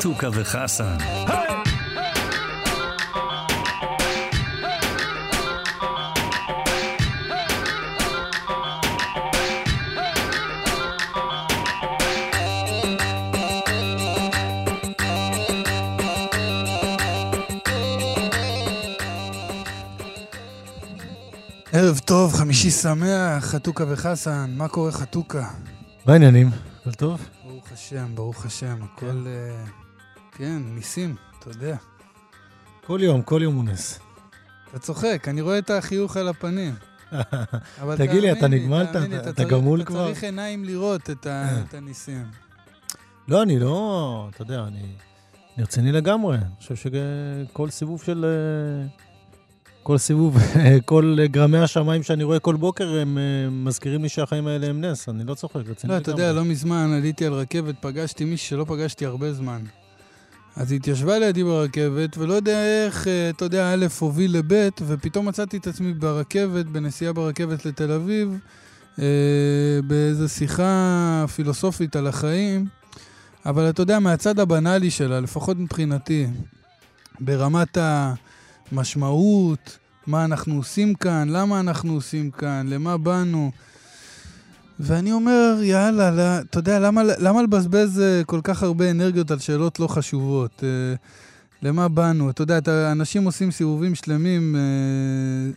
חתוכה וחסן. ערב טוב, חמישי שמח, חתוכה וחסן, מה קורה חתוכה? מה העניינים? הכל טוב? ברוך השם, ברוך השם, הכל... אה, כן, ניסים, אתה יודע. כל יום, כל יום הוא נס. אתה צוחק, אני רואה את החיוך על הפנים. אבל תגיד לי, אתה נגמלת? אתה- אתה גמול אתה כבר? צריך עיניים לראות את ה- את הניסים. לא, אני לא... אתה יודע, אני רציני לגמרי. אני חושב שכל סיבוב של... אה, כל סיבוב, כל גרמי השמיים שאני רואה כל בוקר, הם אה, מזכירים לי שהחיים האלה הם נס. אני לא צוחק, רציני לא, לגמרי. אתה יודע, לא מזמן עליתי על רכבת, פגשתי מישהי שלא פגשתי הרבה זמן. אז היא התיישבה לידי ברכבת, ולא יודע איך, אה, אתה יודע, א' הוביל לב', ופתאום מצאתי את עצמי ברכבת, בנסיעה ברכבת לתל אביב, אה, באיזו שיחה פילוסופית על החיים, אבל אתה יודע, מהצד הבנאלי שלה, לפחות מבחינתי, ברמת המשמעות, מה אנחנו עושים כאן, למה אנחנו עושים כאן, למה באנו. ואני אומר, יאללה, לא, אתה יודע, למה, למה לבזבז אה, כל כך הרבה אנרגיות על שאלות לא חשובות? אה, למה באנו? אתה יודע, אנשים עושים סיבובים שלמים אה,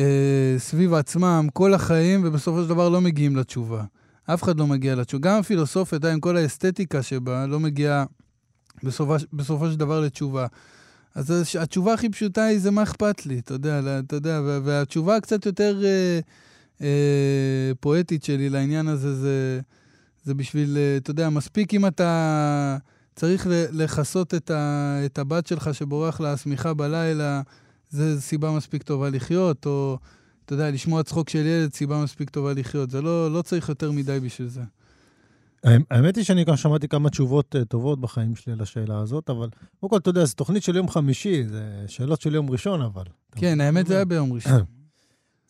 אה, סביב עצמם כל החיים, ובסופו של דבר לא מגיעים לתשובה. אף אחד לא מגיע לתשובה. גם הפילוסופיה, אתה יודע, עם כל האסתטיקה שבה, לא מגיעה בסופו, בסופו של דבר לתשובה. אז התשובה הכי פשוטה היא, זה מה אכפת לי, אתה יודע, אתה יודע, וה- והתשובה הקצת יותר... אה, אה, פואטית שלי לעניין הזה, זה, זה בשביל, אתה יודע, מספיק אם אתה צריך לכסות את, ה, את הבת שלך שבורח לה השמיכה בלילה, זה סיבה מספיק טובה לחיות, או, אתה יודע, לשמוע צחוק של ילד, סיבה מספיק טובה לחיות. זה לא, לא צריך יותר מדי בשביל זה. האמ- האמת היא שאני גם שמעתי כמה תשובות אה, טובות בחיים שלי לשאלה הזאת, אבל קודם כל, אתה יודע, זו תוכנית של יום חמישי, זה שאלות של יום ראשון, אבל. כן? האמת זה היה ביום ראשון.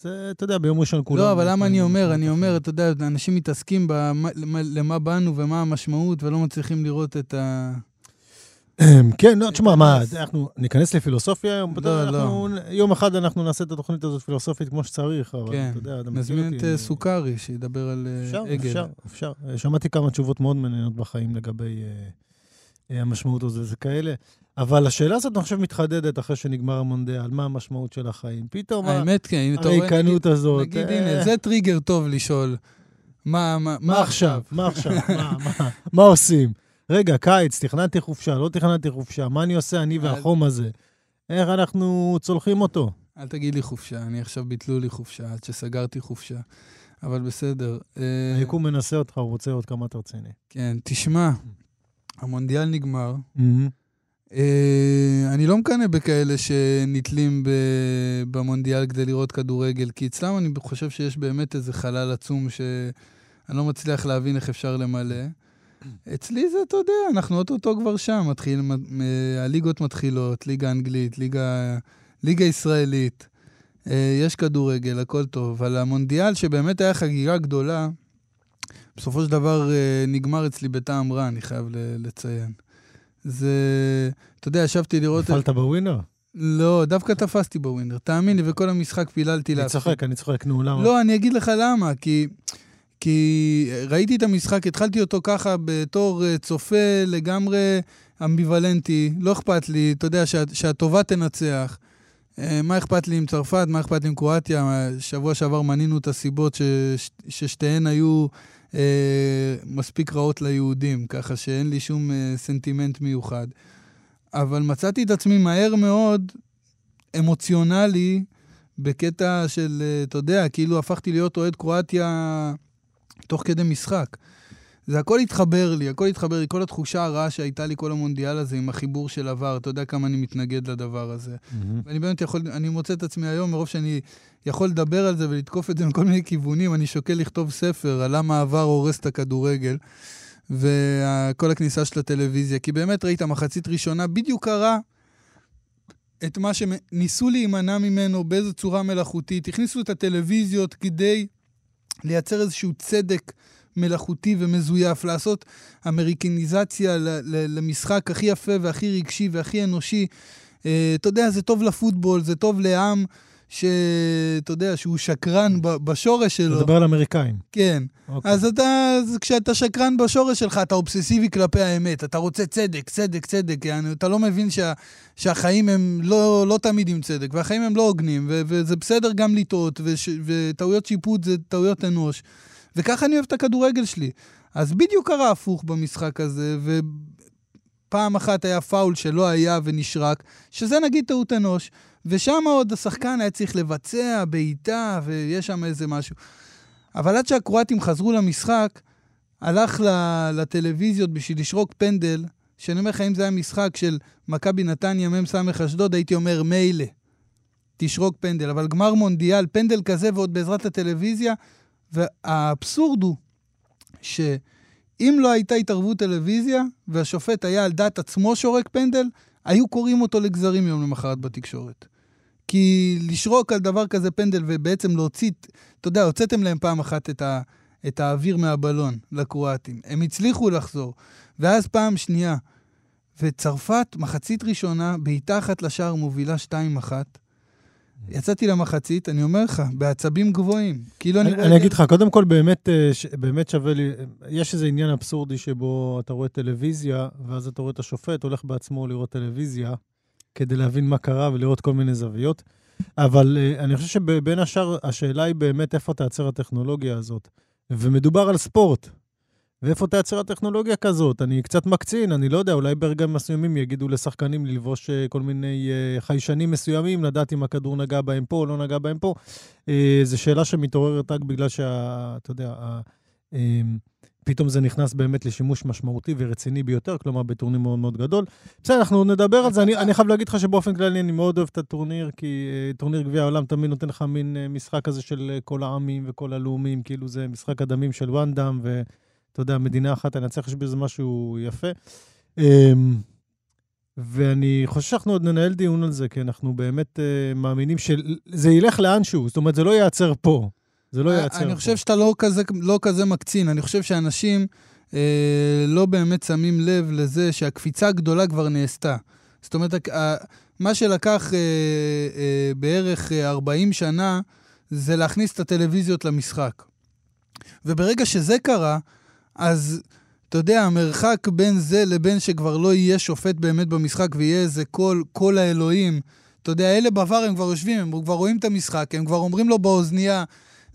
זה, אתה יודע, ביום ראשון כולם... לא, אבל למה אני אומר? אני אומר. אתה יודע, אנשים מתעסקים למה- באנו ומה המשמעות, ולא מצליחים לראות את ה... כן, לא, תשמע, מה. אנחנו ניכנס לפילוסופיה היום? לא, אנחנו- יום אחד אנחנו נעשה את התוכנית הזאת פילוסופית כמו שצריך, אבל כן, אתה יודע, אתה מכיר נזמין את אה, סוכרי, שידבר על אה, אפשר, עגל. אפשר, אפשר. אה, שמעתי כמה תשובות מאוד מעניינות בחיים לגבי אה, המשמעות הזה, זה כאלה. אבל השאלה הזאת, אני חושב, מתחדדת אחרי שנגמר המונדיאל, מה המשמעות של החיים. פתאום האמת, כן, אם אתה רואה, הריקנות הזאת. נגיד, אה, הנה, זה טריגר טוב לשאול. מה, מה, מה עכשיו? מה עכשיו? מה- מה- מה עושים? רגע, קיץ, תכננתי חופשה, לא תכננתי חופשה, מה אני עושה, אני והחום הזה? איך אנחנו צולחים אותו? אל תגיד לי חופשה, אני עכשיו ביטלו לי חופשה, עד שסגרתי חופשה. אבל בסדר. אה, היקום מנסה אותך, הוא רוצה עוד כמה תרציני. כן, תשמע, המונדיאל נגמר. מהמם. אה, אני לא מקנא בכאלה שנתלים במונדיאל כדי לראות כדורגל, כי אצלם אני חושב שיש באמת איזה חלל עצום שאני לא מצליח להבין איך אפשר למלא. אצלי זה, אתה יודע, אנחנו אוטוטו כבר שם, מתחיל, הליגות מתחילות, ליגה אנגלית, ליגה, ליגה ישראלית. אה, יש כדורגל, הכל טוב. אבל המונדיאל, שבאמת היה חגיגה גדולה, בסופו של דבר אה, נגמר אצלי בטעם רע, אני חייב לציין. זה, אתה יודע, ישבתי לראות... נפלת בווינר? לא, דווקא תפסתי בווינר. תאמין לי, וכל המשחק פיללתי אני להפסיד. צוחק, אני צוחק, נו, למה? לא, אני אגיד לך למה, כי, כי ראיתי את המשחק, התחלתי אותו ככה בתור אה, צופה לגמרי אמביוולנטי, לא אכפת לי, אתה יודע, שה, שהטובה תנצח. אה, מה אכפת לי עם צרפת, מה אכפת לי עם קרואטיה? שבוע שעבר מנינו את הסיבות ש, ש, ששתיהן היו אה, מספיק רעות ליהודים, ככה שאין לי שום אה, סנטימנט מיוחד. אבל מצאתי את עצמי מהר מאוד אמוציונלי בקטע של, אה, אתה יודע, כאילו הפכתי להיות אוהד קרואטיה תוך כדי משחק. זה הכל התחבר לי, הכל התחבר לי, כל התחושה הרעה שהייתה לי כל המונדיאל הזה עם החיבור של עבר, אתה יודע כמה אני מתנגד לדבר הזה. מהמם. ואני באמת יכול, אני מוצא את עצמי היום, מרוב שאני יכול לדבר על זה ולתקוף את זה מכל מיני כיוונים, אני שוקל לכתוב ספר על למה העבר הורס את הכדורגל וכל הכניסה של הטלוויזיה. כי באמת ראית, מחצית ראשונה בדיוק קרה את מה שניסו להימנע ממנו באיזו צורה מלאכותית. הכניסו את הטלוויזיות כדי לייצר איזשהו צדק מלאכותי ומזויף, לעשות אמריקניזציה למשחק הכי יפה והכי רגשי והכי אנושי. אה, אתה יודע, זה טוב לפוטבול, זה טוב לעם שאתה יודע, שהוא שקרן בשורש שלו. אתה מדבר על אמריקאים. כן. אוקיי. אז אתה, אז כשאתה שקרן בשורש שלך, אתה אובססיבי כלפי האמת, אתה רוצה צדק, צדק, צדק, יעני, אתה לא מבין שה, שהחיים הם לא, לא תמיד עם צדק, והחיים הם לא הוגנים, ו, וזה בסדר גם לטעות, וש, וטעויות שיפוט זה טעויות אנוש. וככה אני אוהב את הכדורגל שלי. אז בדיוק קרה הפוך במשחק הזה, ופעם אחת היה פאול שלא היה ונשרק, שזה נגיד טעות אנוש, ושם עוד השחקן היה צריך לבצע בעיטה, ויש שם איזה משהו. אבל עד שהקרואטים חזרו למשחק, הלך לטלוויזיות בשביל לשרוק פנדל, שאני אומר לך, אם זה היה משחק של מכבי נתניה, מ"ס אשדוד, הייתי אומר, מילא, תשרוק פנדל. אבל גמר מונדיאל, פנדל כזה ועוד בעזרת הטלוויזיה, והאבסורד הוא שאם לא הייתה התערבות טלוויזיה, והשופט היה על דעת עצמו שורק פנדל, היו קוראים אותו לגזרים יום למחרת בתקשורת. כי לשרוק על דבר כזה פנדל ובעצם להוציא, אתה יודע, הוצאתם להם פעם אחת את, ה, את האוויר מהבלון לקרואטים. הם הצליחu לחזור. ואז פעם שנייה, וצרפת, מחצית ראשונה, בעיטה אחת לשער מובילה 2-1. יצאתי למחצית, אני אומר לך, בעצבים גבוהים. כאילו אני... אני, אני אגיד לך, קודם כל, באמת, אה, באמת שווה לי, יש איזה עניין אבסורדי שבו אתה רואה טלוויזיה, ואז אתה רואה את השופט הולך בעצמו לראות טלוויזיה, כדי להבין מה קרה ולראות כל מיני זוויות. אבל uh, אני חושב שבין השאר, השאלה היא באמת איפה תעצר הטכנולוגיה הזאת. ומדובר על ספורט. ואיפה תעצר הטכנולוגיה כזאת? אני קצת מקצין, אני לא יודע, אולי ברגעים מסוימים יגידו לשחקנים ללבוש uh, כל מיני uh, חיישנים מסוימים, לדעת אם הכדור נגע בהם פה או לא נגע בהם פה. Uh, זו שאלה שמתעוררת רק בגלל שה... אתה יודע, uh, פתאום זה נכנס באמת לשימוש משמעותי ורציני ביותר, כלומר בטורניר מאוד מאוד גדול. בסדר, אנחנו נדבר על זה. אני, אני חייב להגיד לך שבאופן כללי אני מאוד אוהב את הטורניר, כי uh, טורניר גביע העולם תמיד נותן לך מין uh, משחק כזה של uh, כל העמים וכל הלאומים, כאילו זה משחק הדמים של וואנדאם, ואתה יודע, מדינה אחת תנצח, יש בזה משהו יפה. Um, ואני חושב שאנחנו עוד ננהל דיון על זה, כי אנחנו באמת uh, מאמינים שזה ילך לאנשהו, זאת אומרת, זה לא ייעצר פה. זה לא ייעצר. אני חושב שאתה לא כזה, לא כזה מקצין. אני חושב שאנשים אה, לא באמת שמים לב לזה שהקפיצה הגדולה כבר נעשתה. זאת אומרת, מה שלקח אה, אה, בערך 40 אה, שנה, זה להכניס את הטלוויזיות למשחק. וברגע שזה קרה, אז אתה יודע, המרחק בין זה לבין שכבר לא יהיה שופט באמת במשחק ויהיה איזה קול, קול האלוהים. אתה יודע, אלה בעבר הם כבר יושבים, הם כבר רואים את המשחק, הם כבר אומרים לו באוזנייה,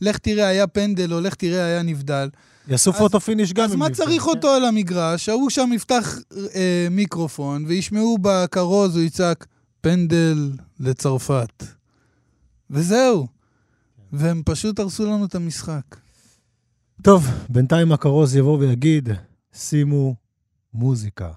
לך תראה היה פנדל, או לך תראה היה נבדל. יעשו photo finish גם. אז מה צריך. אותו על המגרש? ההוא שם יפתח אה, מיקרופון, וישמעו בכרוז, הוא יצעק, פנדל לצרפת. וזהו. והם פשוט הרסו לנו את המשחק. טוב, בינתיים הכרוז יבוא ויגיד, שימו מוזיקה.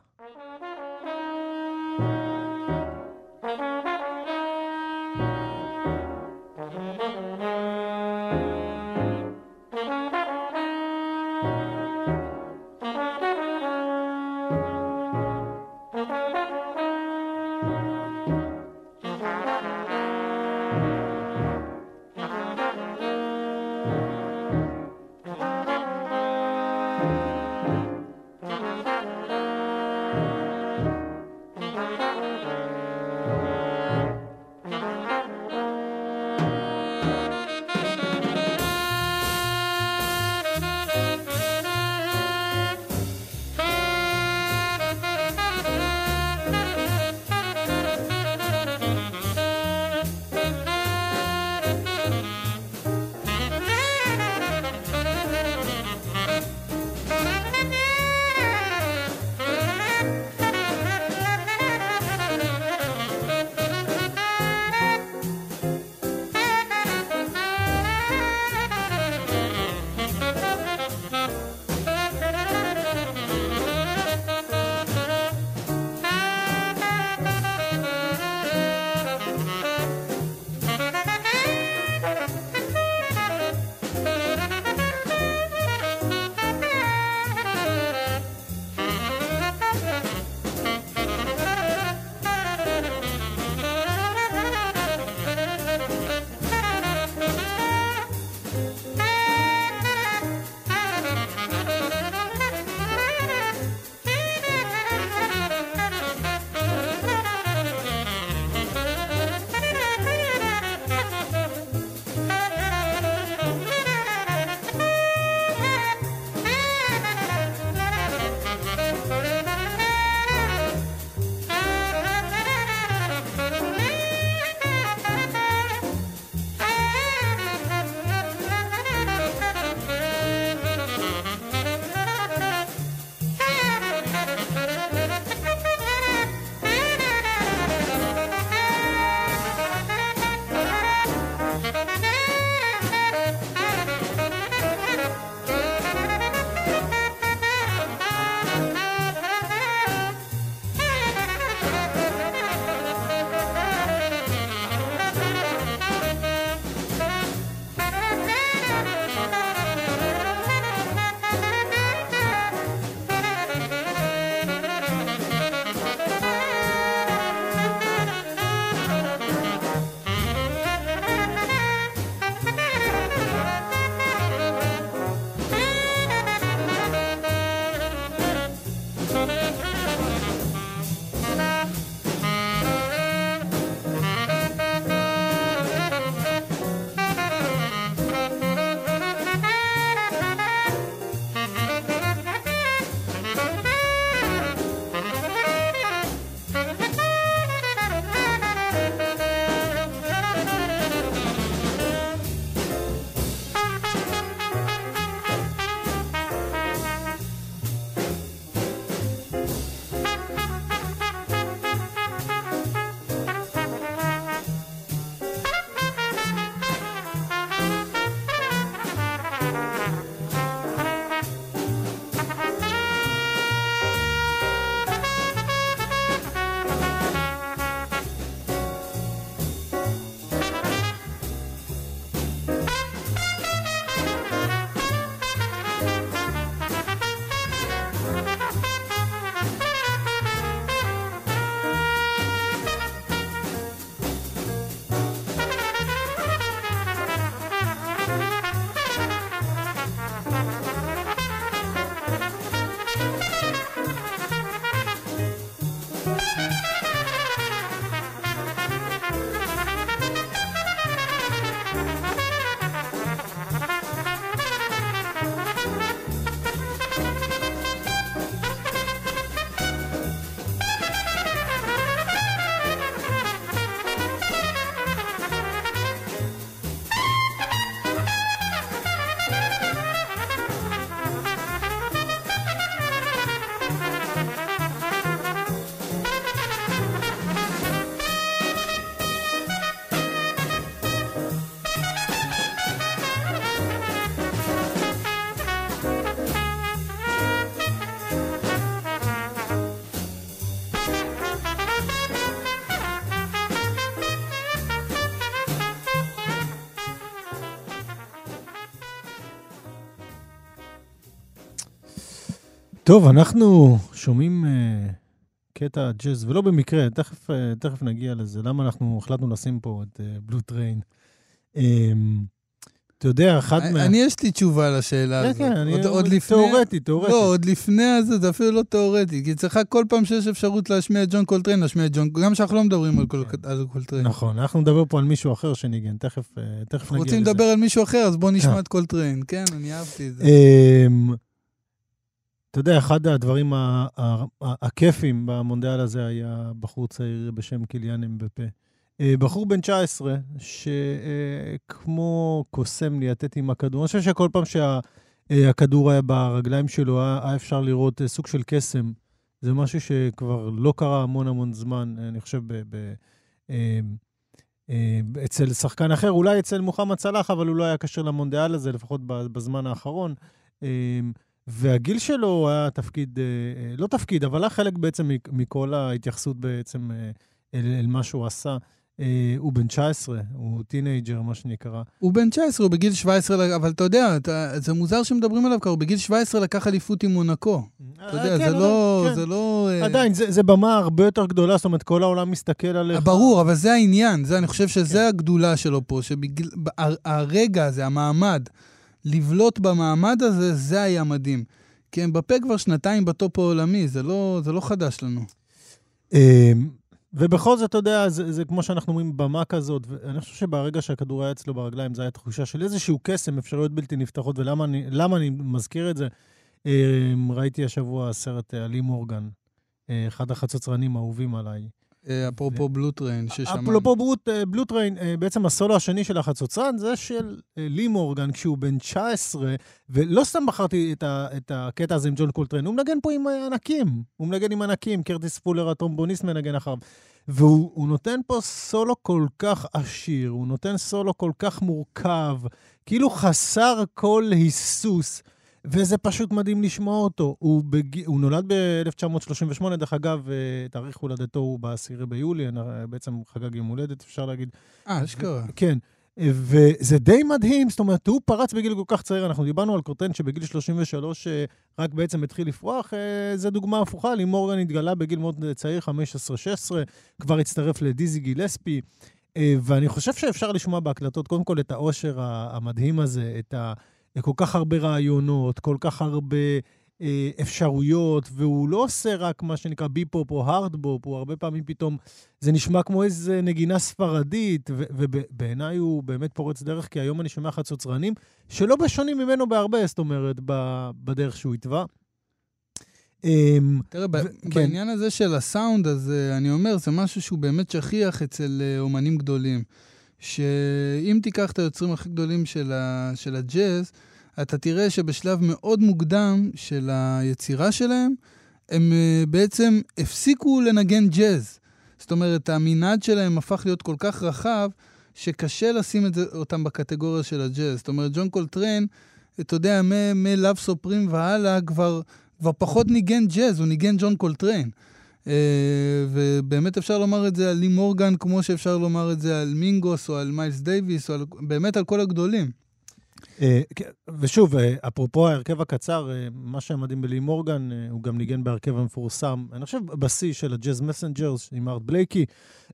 טוב, אנחנו שומעים uh, קטע ג'אז, ולא במקרה, תכף, uh, תכף נגיע לזה. למה אנחנו החלטנו לשים פה את Blue uh, Train? um, אתה יודע, אני, מה... אני יש לי תשובה לשאלה כן, הזאת. כן, אני... עוד, עוד לפני... תיאורטי, תיאורטי. לא, עוד לפני הזה, זה אפילו לא תיאורטי. כי צריך כל פעם שיש אפשרות להשמיע את ג'ון קולטריין, להשמיע את ג'ון... גם שאנחנו לא מדברים על, קול, על קולטריין. נכון, אנחנו נדבר פה על מישהו אחר שניגן, תכף, uh, תכף נגיע לזה. רוצים לדבר על מישהו אחר, אז בואו אה. נשמע את קולטריין. כן, אני אהבתי את זה. אתה יודע, אחד הדברים הכיפים במונדיאל הזה היה בחור צעיר בשם קיליאן אמבפה. אה, בחור בן 19, שכמו קוסם ליתת עם הכדור, אני חושב שכל פעם שהכדור היה ברגליים שלו, היה אפשר לראות אה, סוג של קסם. זה משהו שכבר לא קרה המון המון זמן, אני חושב, ב- ב- אה, אה, אצל שחקן אחר, אולי אצל מוחמד סלאח, אבל הוא לא היה קשר למונדיאל הזה, לפחות בזמן האחרון. והגיל שלו היה תפקיד, אה, אה, לא תפקיד, אבל היה חלק בעצם מכל ההתייחסות בעצם אה, אל, אל מה שהוא עשה. הוא בן 19, הוא teenager, מה שנקרא. הוא בן 19, הוא בגיל 17, אבל אתה יודע, אתה, זה מוזר שמדברים עליו, כי הוא בגיל 17 לקח אליפות עם מונקו. אתה יודע, כן, זה לא... כן. זה לא... עדיין, זה, זה במה הרבה יותר גדולה, זאת אומרת, כל העולם מסתכל עליך. ברור, אבל זה העניין, זה, אני חושב כן. שזה הגדולה שלו פה, שהרגע הזה, המעמד, לבלוט במעמד הזה, זה היה מדהים. קיליאן אמבפה כבר שנתיים בטופ העולמי, זה לא, זה לא חדש לנו. אה, ובכל זאת, אתה יודע, זה, זה כמו שאנחנו אומרים, במה כזאת, ואני חושב שברגע שהכדור היה אצלו ברגליים, זו הייתה תחושה של איזשהו קסם, אפשרויות בלתי נפסקות, ולמה אני, אני מזכיר את זה? אה, ראיתי השבוע סרט אה, על לי מורגן, אה, אחד החצוצרנים האהובים עליי. אפרופו Blue Train, ששמענו. אפרופו ברוט, אה, בלוטריין, אה, בעצם הסולו השני של החצוצרן הזה של אה, לי מורגן כשהוא בן 19, ולא סתם בחרתי את, ה, את הקטע הזה עם ג'ון קולטריין, הוא מנגן פה עם ענקים, הוא מנגן עם ענקים, קרטיס פולר הטרומבוניסט מנגן אחריו. והוא הוא נותן פה סולו כל כך עשיר, הוא נותן סולו כל כך מורכב, כאילו חסר כל היסוס. וזה פשוט מדהים לשמוע אותו. הוא, בג... הוא נולד ב-1938, דרך אגב, אה, תאריך הולדתו הוא ב-10 ביולי, בעצם חגג יום הולדת, אפשר להגיד. אה, אשכרה. כן. וזה די מדהים, זאת אומרת, הוא פרץ בגיל כל כך צעיר, אנחנו דיברנו על קורטן שבגיל 33 אה, רק בעצם התחיל לפרוח, אה, זו דוגמה הפוכה, לי מורגן התגלה בגיל מאוד צעיר, 15-16, כבר הצטרף לדיזי גילספי, ואני חושב שאפשר לשמוע בהקלטות, קודם כל את העושר המדהים הזה, את ה... כל כך הרבה רעיונות, כל כך הרבה אה, אפשרויות, והוא לא עושה רק מה שנקרא ביפופ או הארדבופ, הוא הרבה פעמים פתאום, זה נשמע כמו איזה נגינה ספרדית, ובעיניי הוא באמת פורץ דרך, כי היום אני שומע חצוצרנים שלא בשונים ממנו בהרבה, זאת אומרת, בדרך שהוא התווה. תראה, בעניין הזה של הסאונד, אז אני אומר, זה משהו שהוא באמת שכיח אצל אומנים גדולים. שאם תיקח את היוצרים הכי גדולים של, ה, של הג'אז, אתה תראה שבשלב מאוד מוקדם של היצירה שלהם, הם בעצם הפסיקו לנגן ג'אז. זאת אומרת, המנעד שלהם הפך להיות כל כך רחב, שקשה לשים את זה, אותם בקטגוריה של הג'אז. זאת אומרת, ג'ון קולטריין, אתה יודע, מ A Love Supreme והלאה, כבר, כבר פחות ניגן ג'אז, הוא ניגן ג'ון קולטריין. uh, ובאמת אפשר לומר את זה על לי מורגן, כמו שאפשר לומר את זה על מינגוס או על מיילס דייוויס, או על, באמת על כל הגדולים. uh, ושוב, uh, אפרופו ההרכב הקצר, uh, מה שמדהים בלי מורגן, הוא גם ניגן בהרכב המפורסם, אני חושב בשיא של הג'אז מסנג'רס עם ארט בלייקי,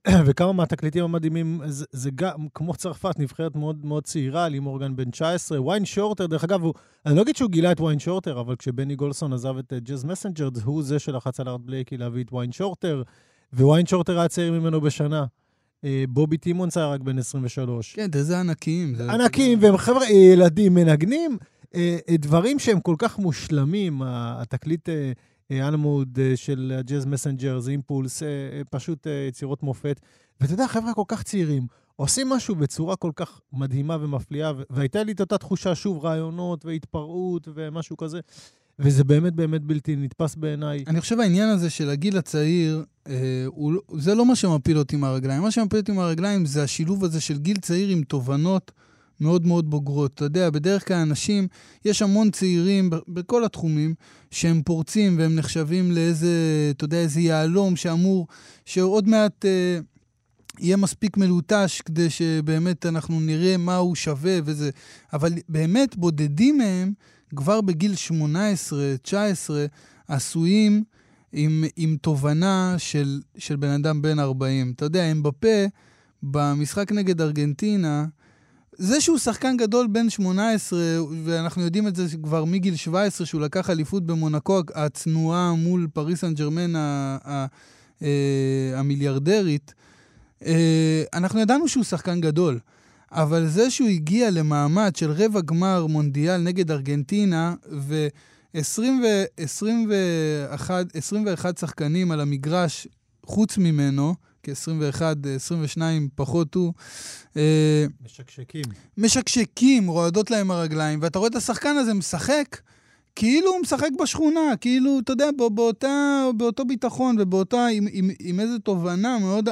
וכמה מהתקליטים המדהימים, זה, זה גם, כמו צרפת, נבחרת מאוד מאוד צעירה, לי מורגן בן 19, ויין שורטר, דרך אגב, הוא, אני לא אגיד שהוא גילה את ויין שורטר, אבל כשבני גולסון עזב את ג'אז מסנג'רס, הוא זה שלחץ על ארט בלייקי להביא את ויין שורטר, וויין שורטר היה צעיר ממנו בשנה. בובי טימונס היה רק בן 23. כן, איזה ענקיים. ענקיים, והם חבר'ה, ילדים מנגנים, דברים שהם כל כך מושלמים, התקליט אנמוד של הג'אז מסנג'ר, זה אימפולס, פשוט יצירות מופת. ואתה יודע, חבר'ה כל כך צעירים, עושים משהו בצורה כל כך מדהימה ומפליאה, והייתה לי את אותה תחושה, שוב, רעיונות והתפרעות ומשהו כזה. וזה באמת באמת בלתי נתפס בעיניי. אני חושב העניין הזה של הגיל הצעיר, אה, הוא, זה לא מה שמפיל אותי מהרגליים. מה שמפיל אותי מהרגליים זה השילוב הזה של גיל צעיר עם תובנות מאוד מאוד בוגרות. אתה יודע, בדרך כלל אנשים, יש המון צעירים בכל התחומים שהם פורצים והם נחשבים לאיזה, אתה יודע, איזה יהלום שאמור, שעוד מעט... אה, יהיה מספיק מלוטש כדי שבאמת אנחנו נראה מה הוא שווה וזה. אבל באמת, בודדים מהם, כבר בגיל 18-19, עשויים עם, עם תובנה של, של בן אדם בן 40. אתה יודע, הם בפה, במשחק נגד ארגנטינה, זה שהוא שחקן גדול בן 18, ואנחנו יודעים את זה כבר מגיל 17, שהוא לקח אליפות במונקו הצנועה מול פריס סן ג'רמן אה, המיליארדרית, אה, אנחנו ידענו שהוא שחקן גדול. אבל זה שהוא הגיע למעמד של רבע גמר מונדיאל נגד ארגנטינה, ו-21 שחקנים על המגרש חוץ ממנו, כ-21, 22 פחות הוא. אה, משקשקים. משקשקים, רועדות להם הרגליים, ואתה רואה את השחקן הזה משחק. כאילו הוא משחק בשכונה, כאילו, אתה יודע, באותה, באותו ביטחון ובאותה, עם, עם, עם איזו תובנה מאוד...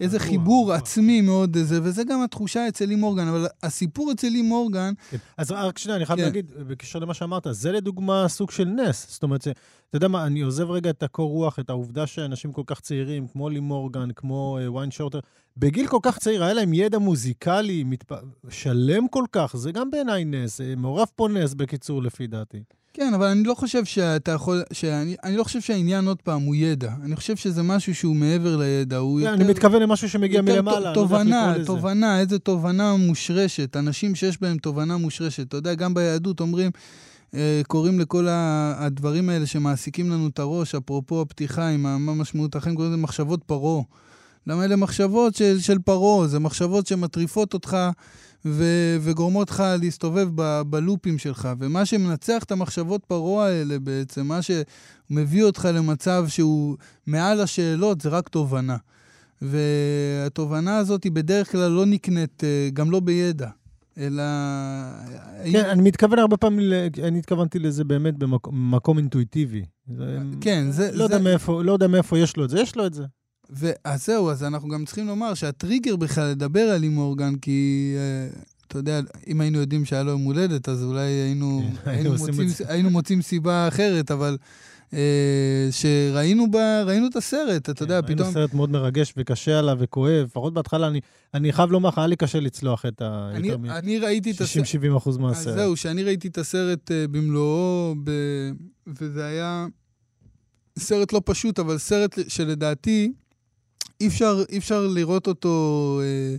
איזה חיבור עצמי מאוד זה, וזה גם התחושה אצל לי מורגן, אבל הסיפור אצל לי מורגן... כן. אז רק שנייה, אני חייב כן. להגיד, בקשר למה שאמרת, זה לדוגמה סוג של נס. זאת אומרת, אתה יודע מה, אני עוזב רגע את הקור רוח, את העובדה שאנשים כל כך צעירים, כמו לי מורגן, כמו uh, ויין שורטר, בגיל כל כך צעיר, היה להם ידע מוזיקלי מתפ... שלם כל כך, זה גם בעיניי נס, אה, מעורב פה נס, בקיצור, לפי דעתי. כן, אבל אני לא חושב שאתה יכול, שאני, אני לא חושב שהעניין עוד פעם הוא ידע. אני חושב שזה משהו שהוא מעבר לידע, הוא כן, יותר... אני מתכוון למשהו שמגיע מלמעלה, תובנה, תובנה, איזה תובנה מושרשת. אנשים שיש בהם תובנה מושרשת. אתה יודע, גם ביהדות אומרים, אה, קוראים לכל הדברים האלה שמעסיקים לנו את הראש, אפרופו הפתיחה עם מה משמעות החיים, קוראים לזה מחשבות פרעה. למה אלה מחשבות של, של פרעה? זה מחשבות שמטריפות אותך. ו- וגורמות לך להסתובב ב- בלופים שלך. ומה שמנצח את המחשבות פרעה האלה בעצם, מה שמביא אותך למצב שהוא מעל השאלות, זה רק תובנה. והתובנה הזאת היא בדרך כלל לא נקנית, אה, גם לא בידע. אלא... כן, אני מתכוון הרבה פעמים, אני התכוונתי לזה באמת במקום אינטואיטיבי. כן, זה... לא, לא יודע מאיפה יש לו את זה, יש לו את זה. ואז זהו, אז אנחנו גם צריכים לומר שהטריגר בכלל לדבר על לי מורגן, כי uh, אתה יודע, אם היינו יודעים שהיה לו יום הולדת, אז אולי היינו, כן, היינו, מוצאים, היינו מוצאים סיבה אחרת, אבל uh, שראינו בה, ראינו את הסרט, אתה יודע, פתאום... ראינו סרט מאוד מרגש וקשה עליו וכואב, לפחות בהתחלה, אני, אני חייב לומר לך, היה לי קשה לצלוח את ה... אני, אני ראיתי את הסרט... 60-70 אחוז מהסרט. זהו, שאני ראיתי את הסרט uh, במלואו, ב... וזה היה סרט לא פשוט, אבל סרט שלדעתי... אי אפשר, אי אפשר לראות אותו, אה,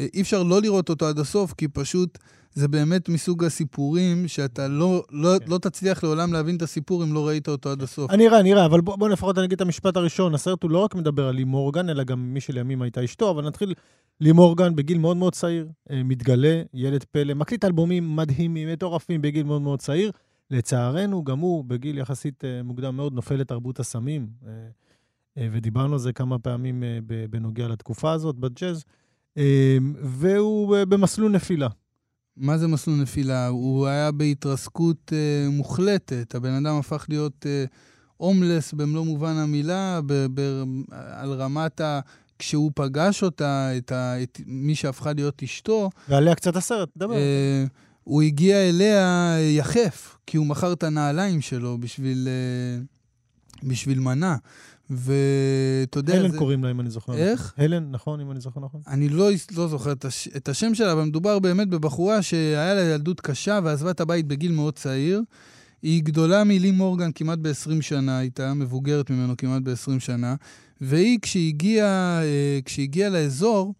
אה, אי אפשר לא לראות אותו עד הסוף, כי פשוט זה באמת מסוג הסיפורים שאתה לא, לא, כן. לא תצליח לעולם להבין את הסיפור אם לא ראית אותו עד הסוף. אני אראה, אני אראה, אבל בוא, בוא לפחות אני אגיד את המשפט הראשון. הסרט הוא לא רק מדבר על לי מורגן, אלא גם מי שלימים הייתה אשתו, אבל נתחיל. לי מורגן בגיל מאוד מאוד צעיר, אה, מתגלה, ילד פלא, מקליט אלבומים מדהימים, מטורפים בגיל מאוד מאוד צעיר. לצערנו, גם הוא בגיל יחסית מוקדם מאוד נופל לתרבות הסמים. אה, ודיברנו על זה כמה פעמים אה, בנוגע לתקופה הזאת בג'אז, אה, והוא במסלול נפילה. מה זה מסלול נפילה? הוא היה בהתרסקות מוחלטת. הבן אדם הפך להיות הומלס במלוא מובן המילה, על רמת ה... כשהוא פגש אותה, את, ה, את מי שהפכה להיות אשתו... ועליה קצת הסרט, דבר. אה, הוא הגיע אליה יחף, כי הוא מכר את הנעליים שלו בשביל, אה, בשביל מנה. ואתה יודע... הלן זה... קוראים לה, אם אני זוכר. איך? הלן, נכון, אם אני זוכר נכון? אני לא, לא זוכר את, הש... את השם שלה, אבל מדובר באמת בבחורה שהיה לה ילדות קשה ועזבה את הבית בגיל מאוד צעיר. היא גדולה מלי מורגן כמעט ב-20 שנה, הייתה מבוגרת ממנו כמעט ב-20 שנה, והיא, כשהגיעה, אה, כשהגיעה לאזור,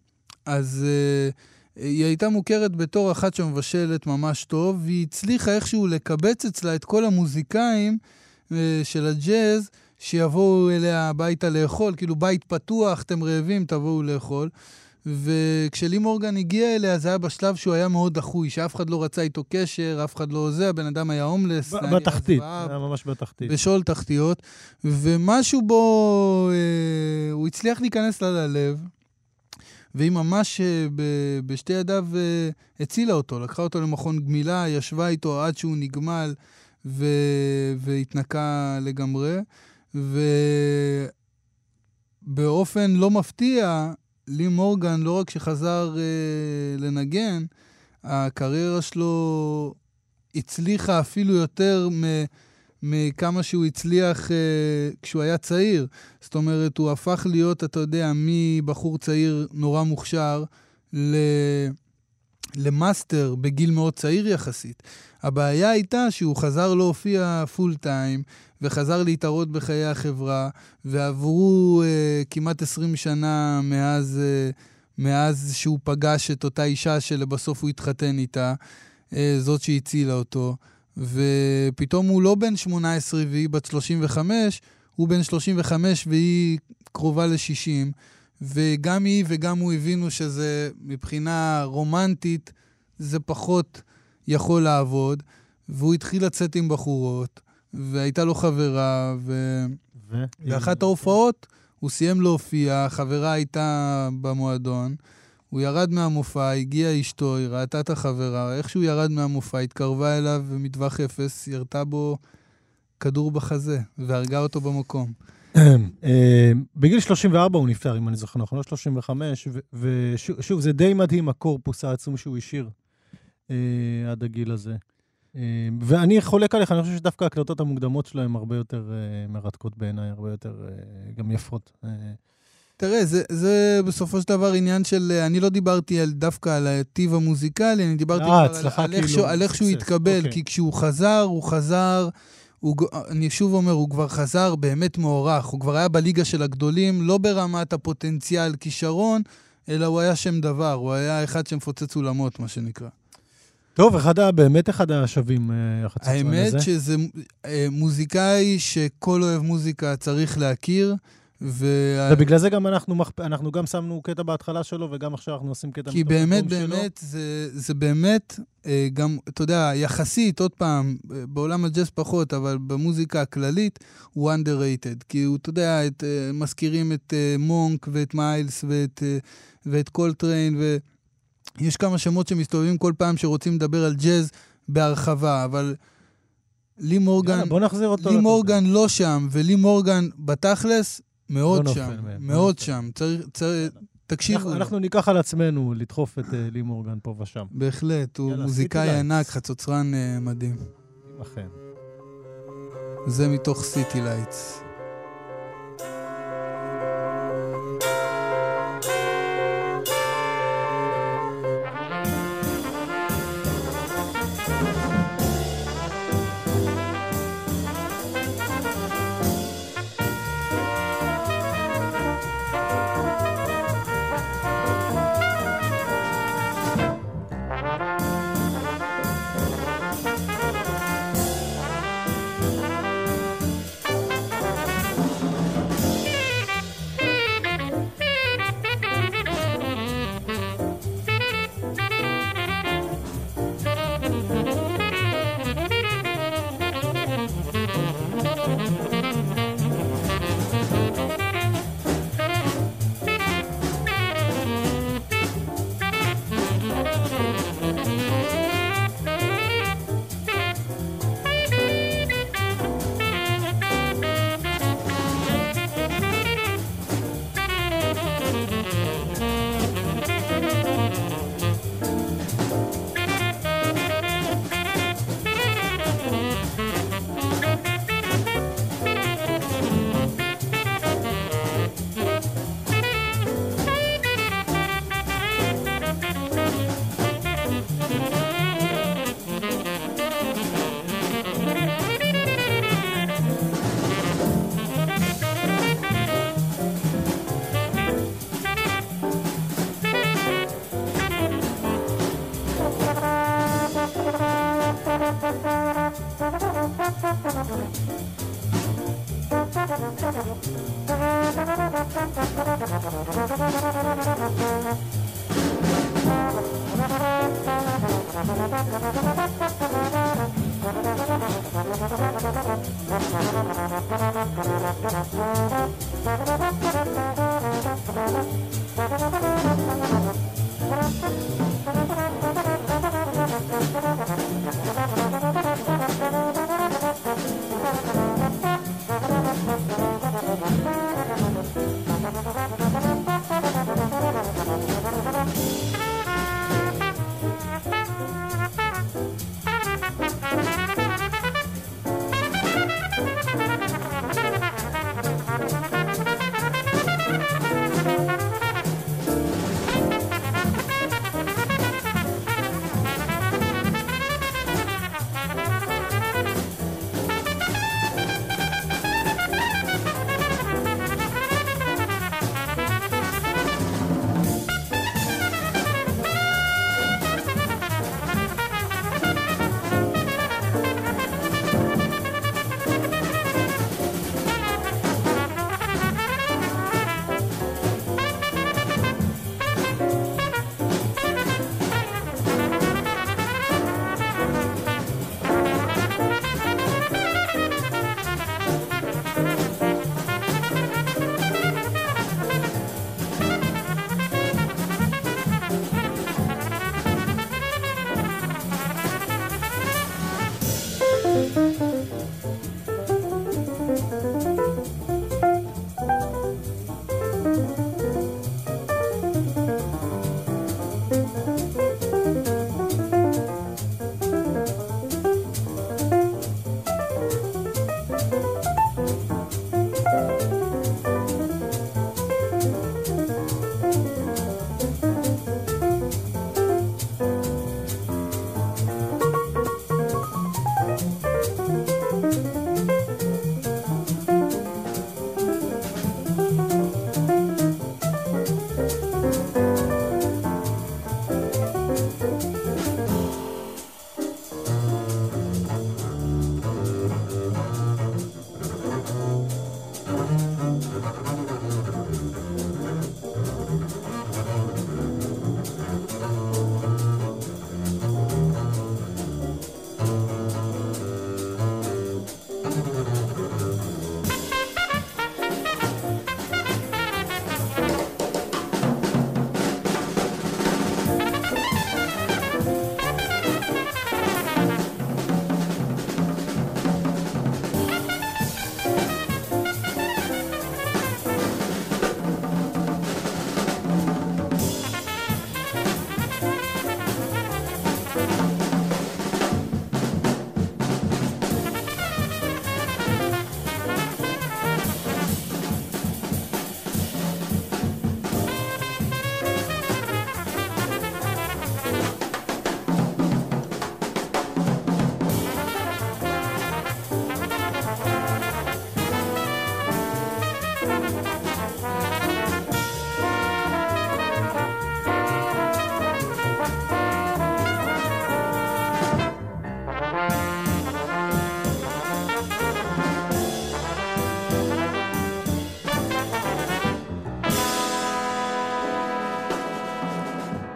אז uh, היא הייתה מוכרת בתור אחת שמבשלת ממש טוב, והיא הצליחה איכשהו לקבץ אצלה את כל המוזיקאים uh, של הג'אז, שיבואו אליה הביתה לאכול, כאילו בית פתוח, אתם רעבים, תבואו לאכול. וכשלי מורגן הגיע אליה, זה היה בשלב שהוא היה מאוד דחוי, שאף אחד לא רצה איתו קשר, אף אחד לא זה, הבן אדם היה הומלס. בתחתית, היה ממש בתחתית. בשול תחתיות. ומשהו בו, אה, הוא הצליח להיכנס לה ללב, והיא ממש אה, ב, בשתי ידיו אה, הצילה אותו, לקחה אותו למכון גמילה, ישבה איתו עד שהוא נגמל ו, והתנקה לגמרי. ובאופן לא מפתיע, לי מורגן, לא רק שחזר אה, לנגן, הקריירה שלו הצליחה אפילו יותר מ... מכמה שהוא הצליח uh, כשהוא היה צעיר. זאת אומרת, הוא הפך להיות, אתה יודע, מבחור צעיר נורא מוכשר ל... למאסטר בגיל מאוד צעיר יחסית. הבעיה הייתה שהוא חזר להופיע full time, וחזר להתערות בחיי החברה, ועברו uh, כמעט 20 שנה מאז, uh, מאז שהוא פגש את אותה אישה שלבסוף הוא התחתן איתה, uh, זאת שהצילה אותו. ופתאום הוא לא בן 18 והיא בת 35, הוא בן 35 והיא קרובה ל-60, וגם היא וגם הוא הבינו שזה מבחינה רומנטית, זה פחות יכול לעבוד, והוא התחיל לצאת עם בחורות, והייתה לו חברה, ו... ו... באחת ההופעות הוא סיים להופיע, חברה הייתה במועדון, הוא ירד מהמופע, הגיעה אשתו, היא ראתה את החברה, איך שהוא ירד מהמופע, התקרבה אליו ומטווח אפס, ירתה בו כדור בחזה, והרגה אותו במקום. אה, בגיל 34 הוא נפטר, אם אני זוכר נכון, לא 35, ושוב, זה די מדהים הקורפוס העצום שהוא השאיר אה, עד הגיל הזה. אה, ואני חולק עליך, אני חושב שדווקא ההקלטות המוקדמות שלו הן הרבה יותר מרתקות בעיניי, הרבה יותר גם יפות. תראה, זה, זה בסופו של דבר עניין של... אני לא דיברתי על, דווקא על הטיב המוזיקלי, אני דיברתי 아, על, על, כאילו, איך שהוא, על איך שהוא התקבל. אוקיי. כי כשהוא חזר, הוא חזר... הוא, אני שוב אומר, הוא כבר חזר באמת מוערך, הוא כבר היה בליגה של הגדולים, לא ברמת הפוטנציאל כישרון, אלא הוא היה שם דבר, הוא היה אחד שמפוצץ אולמות, מה שנקרא. טוב, אחד, באמת אחד השווים, אה, החצוצרן הזה. האמת שזה אה, מוזיקאי שכל אוהב מוזיקה צריך להכיר. ו... ובגלל זה גם אנחנו, אנחנו גם שמנו קטע בהתחלה שלו, וגם עכשיו אנחנו עושים קטע כי באמת, באמת, זה, זה באמת, אה, גם, אתה יודע, יחסית, עוד פעם, בעולם הג'אז פחות, אבל במוזיקה הכללית, הוא underrated. כי הוא, אתה יודע, את, אה, מזכירים את אה, מונק ואת מיילס ואת, ואת קולטריין, ויש כמה שמות שמסתובבים כל פעם שרוצים לדבר על ג'אז בהרחבה, אבל... לי מורגן, יאללה, בוא נחזיר אותו. לי מורגן לא שם, ולי מורגן בתכלס מאוד לא שם, מהם, מאוד לא שם. צריך, צריך, תקשיבו. אנחנו, אנחנו ניקח על עצמנו לדחוף את uh, לי מורגן פה ושם. בהחלט, הוא יאללה, מוזיקאי ענק, חצוצרן uh, מדהים. אכן. זה מתוך City Lights. Thank you.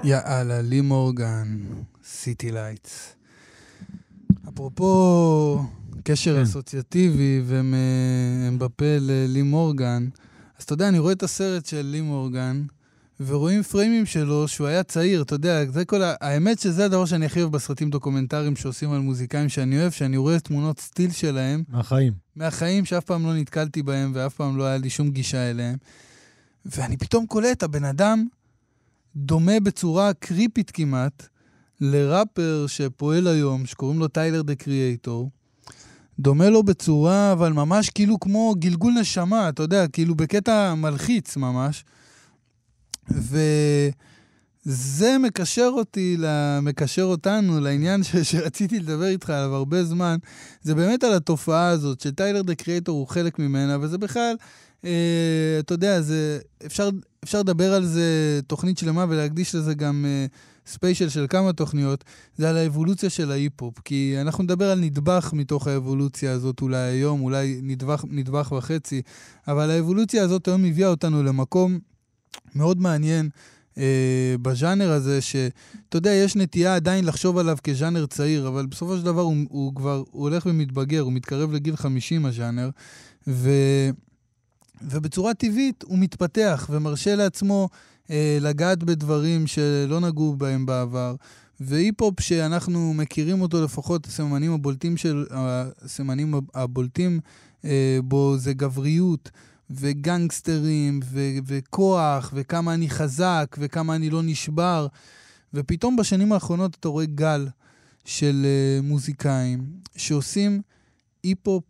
יאללה, לי מורגן, City Lights. אפרופו קשר כן. אסוציאטיבי אמבפה ללי מורגן, אז אתה יודע, אני רואה את הסרט של לי מורגן, ורואים פריימים שלו שהוא היה צעיר, אתה יודע, זה כל ה... האמת שזה הדבר שאני הכי אוהב בסרטים דוקומנטריים שעושים על מוזיקאים שאני אוהב, שאני רואה תמונות still שלהם, מהחיים. מהחיים שאף פעם לא נתקלתי בהם ואף פעם לא היה לי שום גישה אליהם. ואני פתאום קולט, הבן אדם דומה בצורה creepyת כמעט לראפר שפועל היום, שקוראים לו Tyler, The Creator. דומה לו בצורה, אבל ממש כאילו כמו גלגול נשמה, אתה יודע, כאילו בקטע מלחיץ ממש. וזה מקשר אותי, מקשר אותנו לעניין ש- שרציתי לדבר איתך עליו הרבה זמן. זה באמת על התופעה הזאת, ש Tyler, The Creator הוא חלק ממנה, וזה בכלל, אתה יודע, זה, אפשר, אפשר לדבר על זה תוכנית שלמה ולהקדיש לזה גם אה, ספיישל של כמה תוכניות, זה על האבולוציה של ההיפ-הופ. כי אנחנו נדבר על נדבך מתוך האבולוציה הזאת אולי היום, אולי נדבך, נדבך וחצי, אבל האבולוציה הזאת היום הביאה אותנו למקום מאוד מעניין. אה, בז'אנר הזה, שאתה יודע, יש נטייה עדיין לחשוב עליו כז'אנר צעיר, אבל בסופו של דבר הוא, הוא כבר, הוא הולך ומתבגר, הוא מתקרב לגיל 50 הז'אנר, ו, ובצורה טבעית הוא מתפתח ומרשה לעצמו אה, לגעת בדברים שלא נגעו בהם בעבר. והיפ-הופ שאנחנו מכירים אותו, לפחות הסממנים הבולטים של, הסממנים הבולטים אה, בו זה גבריות. וגנגסטרים, ו- וכוח, וכמה אני חזק, וכמה אני לא נשבר. ופתאום בשנים האחרונות אתה רואה גל של uh, מוזיקאים שעושים היפ-הופ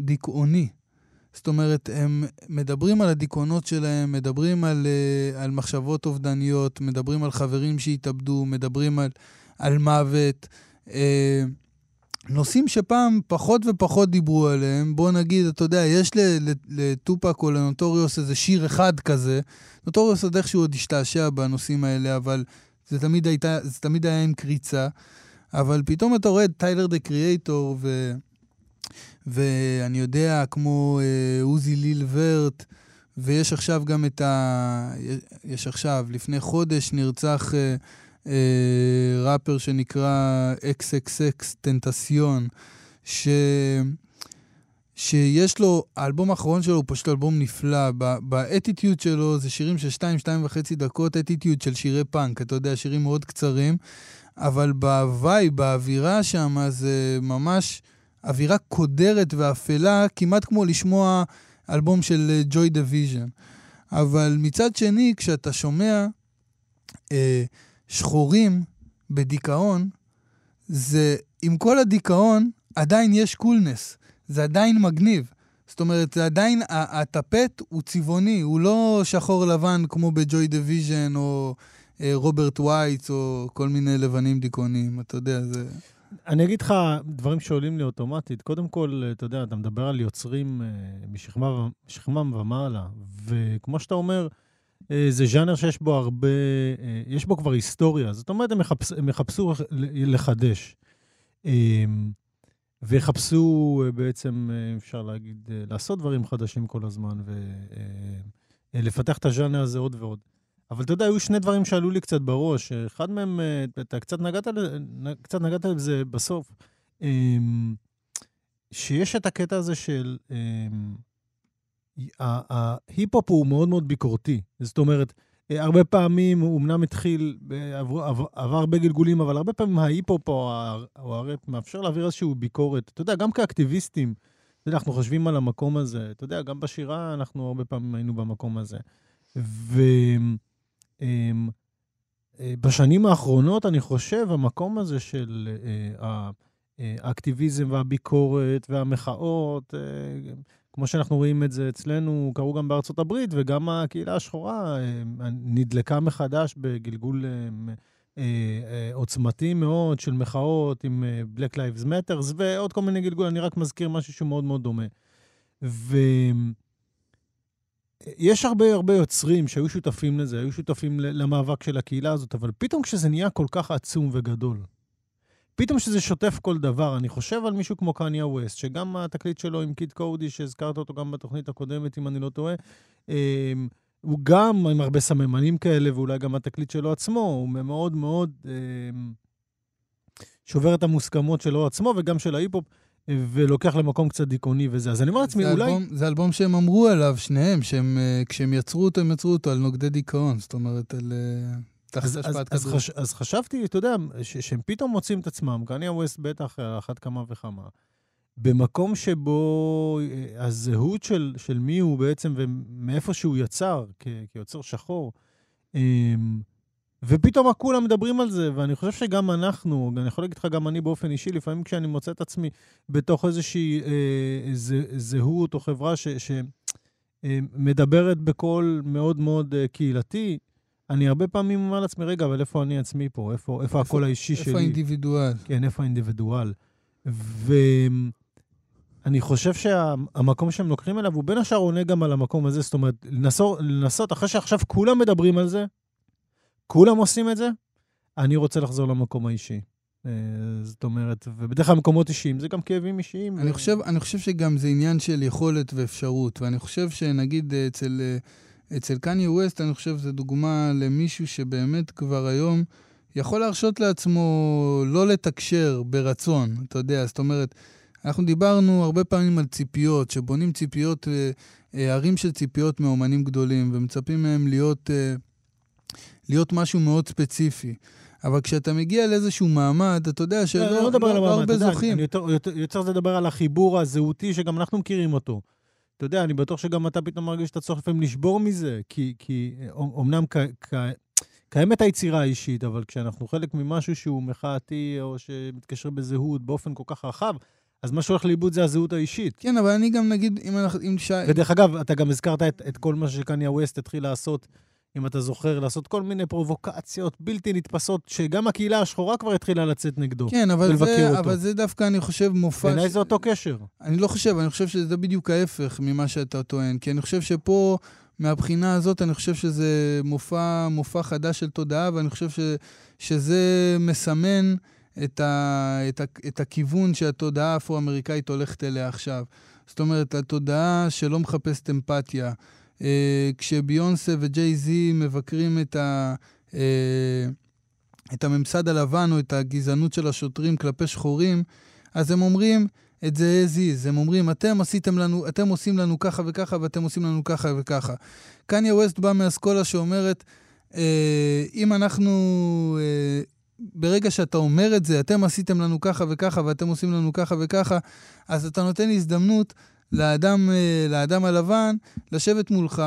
דיכאוני. זאת אומרת, הם מדברים על הדיכאונות שלהם, מדברים על, uh, על מחשבות אובדניות, מדברים על חברים שהתאבדו, מדברים על, על מוות. Uh, נושאים שפעם פחות ופחות דיברו עליהם, בוא נגיד, אתה יודע, יש לטופק או לנוטוריוס איזה שיר אחד כזה, נוטוריוס עוד איכשהו עוד השתעשע בנושאים האלה, אבל זה תמיד, הייתה, זה תמיד היה עם קריצה. אבל פתאום אתה רואה את טיילר דה קריאייטור, ו... ואני יודע, כמו אה, עוזי ליל ורט, ויש עכשיו גם את ה... יש עכשיו, לפני חודש נרצח... אה, אה, ראפר שנקרא XXX טנטסיון, ש... שיש לו, האלבום האחרון שלו הוא פשוט אלבום נפלא. באטיטיוד שלו זה שירים של 2-2 וחצי דקות, אטיטיוד של שירי פאנק, אתה יודע, שירים מאוד קצרים, אבל ב vibe, באווירה שם, זה ממש אווירה קודרת ואפלה, כמעט כמו לשמוע אלבום של Joy uh, Division. אבל מצד שני, כשאתה שומע... אה, שחורים בדיכאון, זה עם כל הדיכאון עדיין יש coolness, זה עדיין מגניב. זאת אומרת, זה עדיין, הטפט הוא צבעוני, הוא לא שחור לבן כמו ב Joy Division או אה, רוברט וייאט או כל מיני לבנים דיכאוניים, אתה יודע, זה... אני אגיד לך דברים שעולים לי אוטומטית. קודם כל, אתה יודע, אתה מדבר על יוצרים אה, משכמם ומעלה, וכמו שאתה אומר, אה, זה ז'אנר שיש בו הרבה, אה, יש בו כבר היסטוריה. זאת אומרת, הם, מחפש, הם יחפשו לחדש. ויחפשו בעצם, אפשר להגיד, לעשות דברים חדשים כל הזמן ולפתח את הז'אנר הזה עוד ועוד. אבל אתה יודע, היו שני דברים שעלו לי קצת בראש. אחד מהם, אתה קצת נגעת, קצת נגעת בזה בסוף. אמ, שיש את הקטע הזה של... אמ, ההיפ-הופ הוא מאוד מאוד ביקורתי. זאת אומרת, אה, הרבה פעמים הוא אמנם התחיל, עבר, עבר, עבר הרבה גלגולים, אבל הרבה פעמים ההיפ-הופ או הראפ מאפשר להעביר איזושהי ביקורת. אתה יודע, גם כאקטיביסטים, אתה יודע, אנחנו חושבים על המקום הזה. אתה יודע, גם בשירה אנחנו הרבה פעמים היינו במקום הזה. ובשנים אמ, אה, האחרונות, אני חושב, המקום הזה של אה, האקטיביזם והביקורת והמחאות, כמו שאנחנו רואים את זה אצלנו, קרו גם בארצות הברית, וגם הקהילה השחורה אה, נדלקה מחדש בגלגול אה, אה, עוצמתי מאוד של מחאות עם Black Lives Matter ועוד כל מיני גלגול, אני רק מזכיר משהו שהוא מאוד מאוד דומה. ויש הרבה הרבה יוצרים שהיו שותפים לזה, היו שותפים למאבק של הקהילה הזאת, אבל פתאום כשזה נהיה כל כך עצום וגדול, פתאום שזה שוטף כל דבר, אני חושב על מישהו כמו קניה ווסט, שגם התקליט שלו עם קיד קודי, שהזכרת אותו גם בתוכנית הקודמת, אם אני לא טועה, אמ, הוא גם עם הרבה סממנים כאלה, ואולי גם התקליט שלו עצמו, הוא מאוד מאוד אמ, שובר את המוסכמות שלו עצמו וגם של ההיפ-הופ. ולוקח למקום קצת דיכאוני וזה. אז אני אומר לעצמי, אולי... אלבום, זה אלבום שהם אמרו עליו, שניהם, שהם, אה, כשהם יצרו אותו, הם יצרו אותו על נוגדי דיכאון. זאת אומרת, על... אה, אז, אז, אז, חש, אז חשבתי, אתה יודע, ש, שהם פתאום מוצאים את עצמם, קניה ווסט בטח על אחת כמה וכמה, במקום שבו אה, הזהות של, של מי הוא בעצם ומאיפה שהוא יצר, כ, כיוצר שחור, אמ, ופתאום כולם מדברים על זה, ואני חושב שגם אנחנו, אני יכול להגיד לך, גם אני באופן אישי, לפעמים כשאני מוצא את עצמי בתוך איזושהי אה, זה, זהות או חברה שמדברת אה, בקול מאוד מאוד אה, קהילתי, אני הרבה פעמים אומר לעצמי, רגע, אבל איפה אני עצמי פה? איפה, איפה הקול האישי איפה שלי? איפה האינדיבידואל? כן, איפה האינדיבידואל? ואני חושב שהמקום שהם לוקחים אליו, הוא בין השאר עונה גם על המקום הזה. זאת אומרת, לנסות, לנסות אחרי שעכשיו כולם מדברים על זה, כולם עושים את זה, אני רוצה לחזור למקום האישי. אה, זאת אומרת, ובדרך כלל מקומות אישיים זה גם כאבים אישיים. אני, ו... חושב, אני חושב שגם זה עניין של יכולת ואפשרות, ואני חושב שנגיד אצל... אצל קניה ווסט, אני חושב שזו דוגמה למישהו שבאמת כבר היום יכול להרשות לעצמו לא לתקשר ברצון, אתה יודע, זאת אומרת, אנחנו דיברנו הרבה פעמים על ציפיות, שבונים ציפיות, אה, אה, ערים של ציפיות מאומנים גדולים, ומצפים מהם להיות, אה, להיות משהו מאוד ספציפי. אבל כשאתה מגיע לאיזשהו מעמד, אתה יודע שלא לא, לא, לא, לא הרבה זוכים. אני יותר, יותר, יותר לדבר על החיבור הזהותי, שגם אנחנו מכירים אותו. אתה יודע, אני בטוח שגם אתה פתאום מרגיש שאתה צורך לפעמים לשבור מזה, כי, כי אומנם כ, כ, קיימת היצירה האישית, אבל כשאנחנו חלק ממשהו שהוא מחאתי, או שמתקשר בזהות באופן כל כך רחב, אז מה שהולך לאיבוד זה הזהות האישית. כן, אבל אני גם נגיד, אם אנחנו... אם ש... ודרך אגב, אתה גם הזכרת את, את כל מה שקניה ווסט התחיל לעשות אם אתה זוכר, לעשות כל מיני פרובוקציות בלתי נתפסות, שגם הקהילה השחורה כבר התחילה לצאת נגדו. כן, אבל, זה, אבל זה דווקא, אני חושב, מופע... בעיניי ש... זה אותו קשר. אני לא חושב, אני חושב שזה בדיוק ההפך ממה שאתה טוען. כי אני חושב שפה, מהבחינה הזאת, אני חושב שזה מופע, מופע חדש של תודעה, ואני חושב ש, שזה מסמן את, ה, את, ה, את הכיוון שהתודעה האפרו-אמריקאית הולכת אליה עכשיו. זאת אומרת, התודעה שלא מחפשת אמפתיה. אה, כשביונסה וג'יי זי מבקרים את, ה, אה, את הממסד הלבן או את הגזענות של השוטרים כלפי שחורים, אז הם אומרים את זה as is. הם אומרים, אתם עשיתם לנו, אתם עושים לנו ככה וככה ואתם עושים לנו ככה וככה. קניה ווסט בא מאסכולה שאומרת, אה, אם אנחנו... אה, ברגע שאתה אומר את זה, אתם עשיתם לנו ככה וככה ואתם עושים לנו ככה וככה, אז אתה נותן הזדמנות לאדם, אה, לאדם הלבן לשבת מולך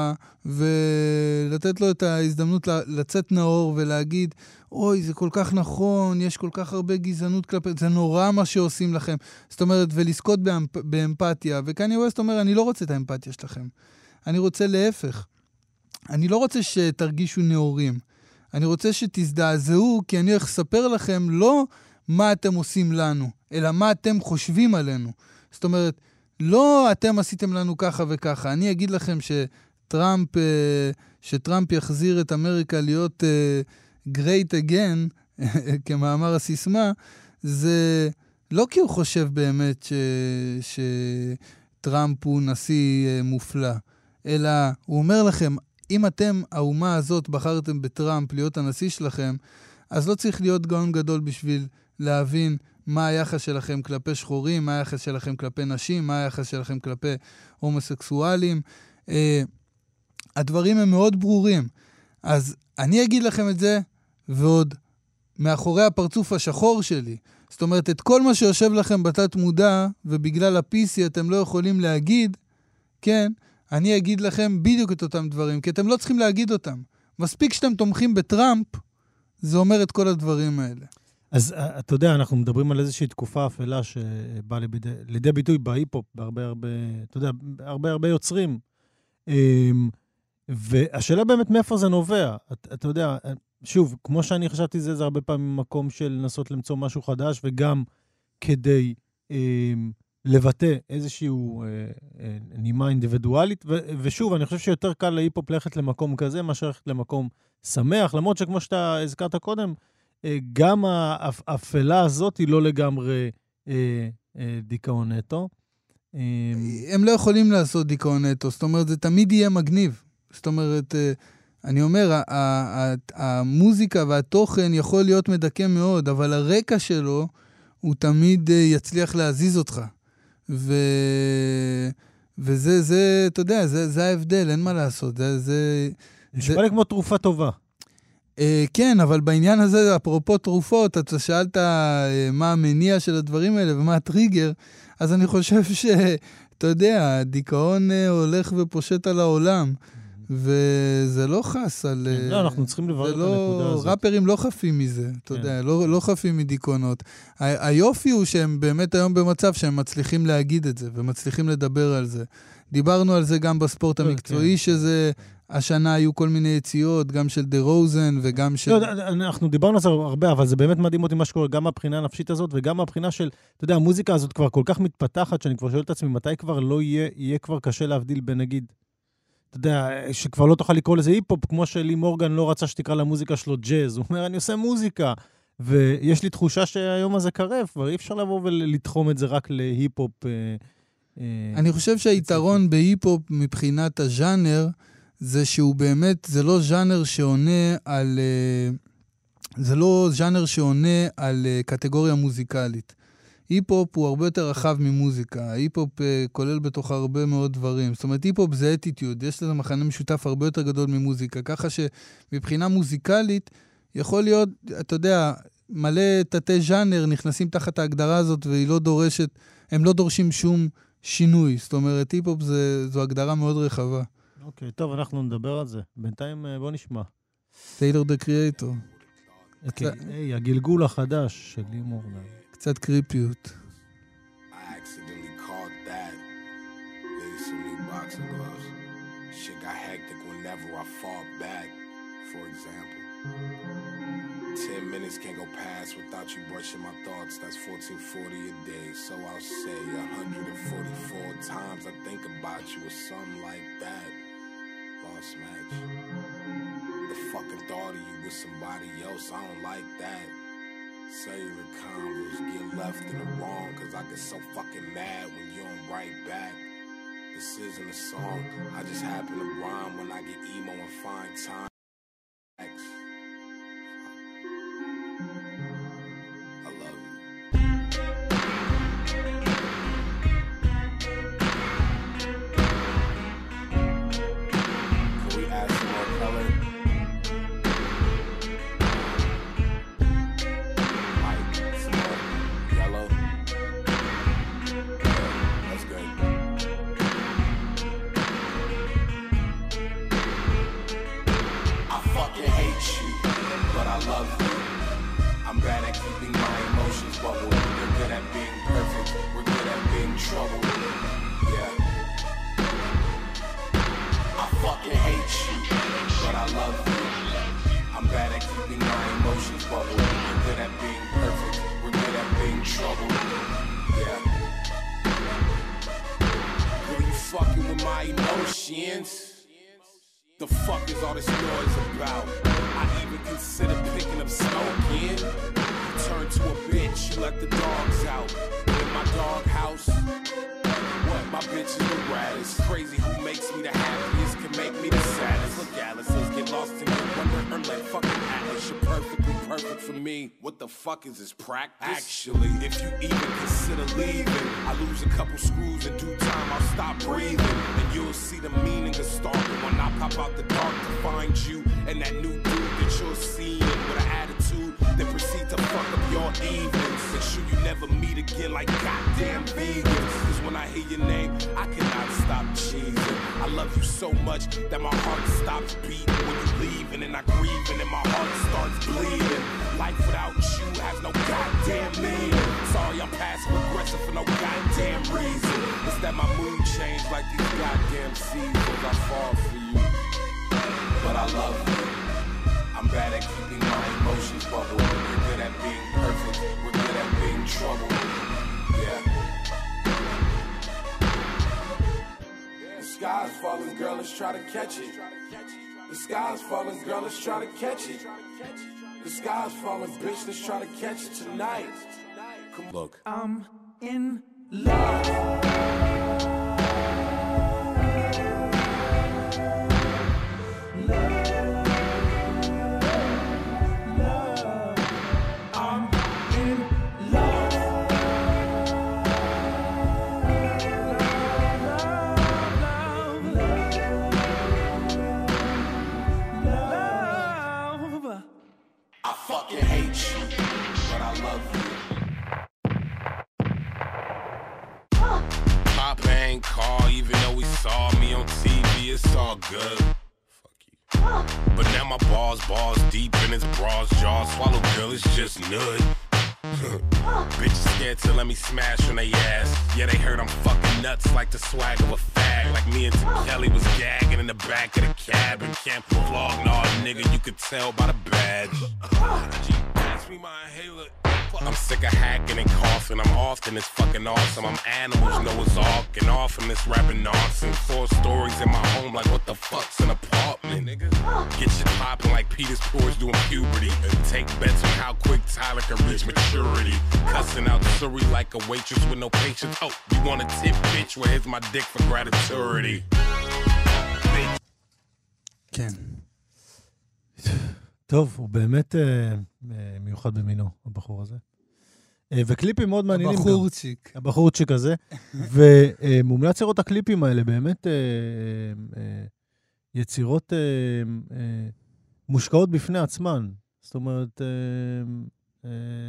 ולתת לו את ההזדמנות לצאת נאור ולהגיד, אוי, זה כל כך נכון, יש כל כך הרבה גזענות כלפי, זה נורא מה שעושים לכם. זאת אומרת, ולזכות באמפ, באמפתיה. וקניה ווסט אומר, אני לא רוצה את האמפתיה שלכם. אני רוצה להפך. אני לא רוצה שתרגישו נאורים. אני רוצה שתזדעזעו, כי אני הולך לספר לכם לא מה אתם עושים לנו, אלא מה אתם חושבים עלינו. זאת אומרת, לא אתם עשיתם לנו ככה וככה, אני אגיד לכם ש... טראמפ, אה, שטראמפ יחזיר את אמריקה להיות אה, great again, כמאמר הסיסמה, זה לא כי הוא חושב באמת ש, שטראמפ הוא נשיא אה, מופלא, אלא הוא אומר לכם, אם אתם, האומה הזאת, בחרתם בטראמפ להיות הנשיא שלכם, אז לא צריך להיות גאון גדול בשביל להבין מה היחס שלכם כלפי שחורים, מה היחס שלכם כלפי נשים, מה היחס שלכם כלפי הומוסקסואלים. Uh, הדברים הם מאוד ברורים. אז אני אגיד לכם את זה, ועוד מאחורי הפרצוף השחור שלי. זאת אומרת, את כל מה שיושב לכם בתת מודע, ובגלל ה-PC אתם לא יכולים להגיד, כן, אני אגיד לכם בדיוק את אותם דברים, כי אתם לא צריכים להגיד אותם. מספיק שאתם תומכים בטראמפ, זה אומר את כל הדברים האלה. אז אה, אתה יודע, אנחנו מדברים על איזושהי תקופה אפלה שבאה לידי, לידי ביטוי בהיפ-הופ, בהרבה הרבה, אתה יודע, הרבה הרבה יוצרים. אמ, והשאלה באמת מאיפה זה נובע. אתה, אתה יודע, שוב, כמו שאני חשבתי זה, זה הרבה פעמים מקום של לנסות למצוא משהו חדש, וגם כדי אה, לבטא איזושהי אה, אה, נימה אינדיבידואלית. ו, ושוב, אני חושב שיותר קל להיפ-הופ ללכת למקום כזה, מאשר ללכת למקום שמח, למרות שכמו שאתה הזכרת קודם, אה, גם האפלה הזאת היא לא לגמרי אה, אה, דיכאון נטו. אה, הם לא יכולים לעשות דיכאון נטו, זאת אומרת, זה תמיד יהיה מגניב. זאת אומרת, אה, אני אומר, המוזיקה והתוכן יכול להיות מדכא מאוד, אבל הרקע שלו, הוא תמיד אה, יצליח להזיז אותך. ו... וזה, זה, אתה יודע, זה, זה ההבדל, אין מה לעשות. זה... זה נשמע לי כמו תרופה טובה. Uh, כן, אבל בעניין הזה, אפרופו תרופות, אתה שאלת uh, מה המניע של הדברים האלה ומה הטריגר, אז אני חושב שאתה יודע, הדיכאון uh, הולך ופושט על העולם. וזה לא חס על... כן, לא, אנחנו צריכים לברר את לא- הנקודה הזאת. ראפרים לא חפים מזה, אתה יודע, כן. לא, לא חפים מדיכאונות. היופי הוא שהם באמת היום במצב שהם מצליחים להגיד את זה, ומצליחים לדבר על זה. דיברנו על זה גם בספורט כן, המקצועי, שזה... השנה היו כל מיני יציאות, גם של דה רוזן וגם של... לא, אנחנו דיברנו על זה הרבה, אבל זה באמת מדהים אותי מה שקורה, גם מהבחינה הנפשית הזאת וגם מהבחינה של, אתה יודע, המוזיקה הזאת כבר כל כך מתפתחת, שאני כבר שואל את עצמי, מתי כבר לא יהיה, יהיה כבר קשה להבדיל בין, נגיד, אתה יודע, שכבר לא תוכל לקרוא לזה היפ-הופ, כמו שלי מורגן לא רצה שתקרא למוזיקה שלו ג'אז. הוא אומר, אני עושה מוזיקה. ויש לי תחושה שהיום הזה קרב, כבר אי אפשר לבוא ולתחום את זה רק להיפ-הופ. אה, אה, אני חושב שהיתרון בהיפ-הופ מבחינת הז'אנר, זה שהוא באמת, זה לא ז'אנר שעונה על... אה, זה לא ז'אנר שעונה על קטגוריה מוזיקלית. היפ-הופ הוא הרבה יותר רחב ממוזיקה. היפ-הופ uh, כולל בתוך הרבה מאוד דברים. זאת אומרת, היפ-הופ זה אטיטיוד, יש לזה מכנה משותף הרבה יותר גדול ממוזיקה. ככה שמבחינה מוזיקלית, יכול להיות, אתה יודע, מלא תתי ז'אנר נכנסים תחת ההגדרה הזאת, והיא לא דורשת, הם לא דורשים שום שינוי. זאת אומרת, היפ-הופ זו הגדרה מאוד רחבה. אוקיי, okay, טוב, אנחנו נדבר על זה. בינתיים אה, בוא נשמע. טיילור דה קריאטור. היי, הגלגול החדש של לימור. קצת קריפיות. Ten minutes can't go past without you brushing my thoughts. That's 1440 a day. So I'll say 144 times I think about you or something like that. Match. The fucking thought of you with somebody else, I don't like that. Cellular convos get left in the wrong cause I get so fucking mad when you don't write back. This isn't a song, I just happen to rhyme when I get emo and find time. my emotions. The fuck is all this noise about? I even consider picking up smoking. You turn to a bitch, you let the dogs out. In my doghouse. My bitch is the raddest. Crazy who makes me the happiest can make me the saddest. Look, Alice, get lost in your wonderland. Fucking Alice. you're perfectly perfect for me. What the fuck is this practice? Actually, if you even consider leaving, I lose a couple screws in due time. I'll stop breathing, and you'll see the meaning of stalking when I pop out the dark to find you and that new dude that you're seeing with an attitude. Then proceed to fuck up your evenings. Make sure you never meet again like goddamn vegans. Cause when I hear your name, I cannot stop cheesing. I love you so much that my heart stops beating when you leave, and then I grieve, and then my heart starts bleeding. Life without you has no goddamn meaning. Sorry, I'm passive aggressive for no goddamn reason. It's that my mood changed like these goddamn seasons. I fall for you, but I love you. I'm bad at keeping my emotions bubble. We're good at being perfect. We're good at being trouble. Sky's falling, girl, let's try to catch it. The sky's falling, girl, let's try to catch it. The sky's falling, bitch, let's try to catch it tonight. Look. I'm in love. Fucking hate you, but I love you. Papa ain't call, even though he saw me on TV, it's all good. Fuck you. But now my balls, balls deep in his bras, jaw swallow, girl, it's just nud. Bitches scared to let me smash on they ass. Yeah, they heard I'm fucking nuts like the swag of a me and Kelly was gagging in the back of the cab and vlog, nah, nigga, you could tell by the badge. G, pass me my inhaler. I'm sick of hacking and coughing. I'm often it's fucking awesome. I'm animals, Noah's Ark, and off in this rapping nonsense. Four stories in my home, like what the fuck's an apartment, nigga? Get shit popping like Peter's pores doing puberty. And take bets on how quick Tyler can reach maturity. Cussing out the Surrey like a waitress with no patience. Oh, you want a tip, bitch? Well, here's my dick for gratitude. כן. טוב, הוא באמת אה, אה, מיוחד במינו, הבחור הזה. אה, וקליפים מאוד מעניינים. גם. בחורצ'יק. הבחורצ'יק הזה. ומומלץ לראות את הקליפים האלה, באמת יצירות מושקעות בפני עצמן. זאת אומרת,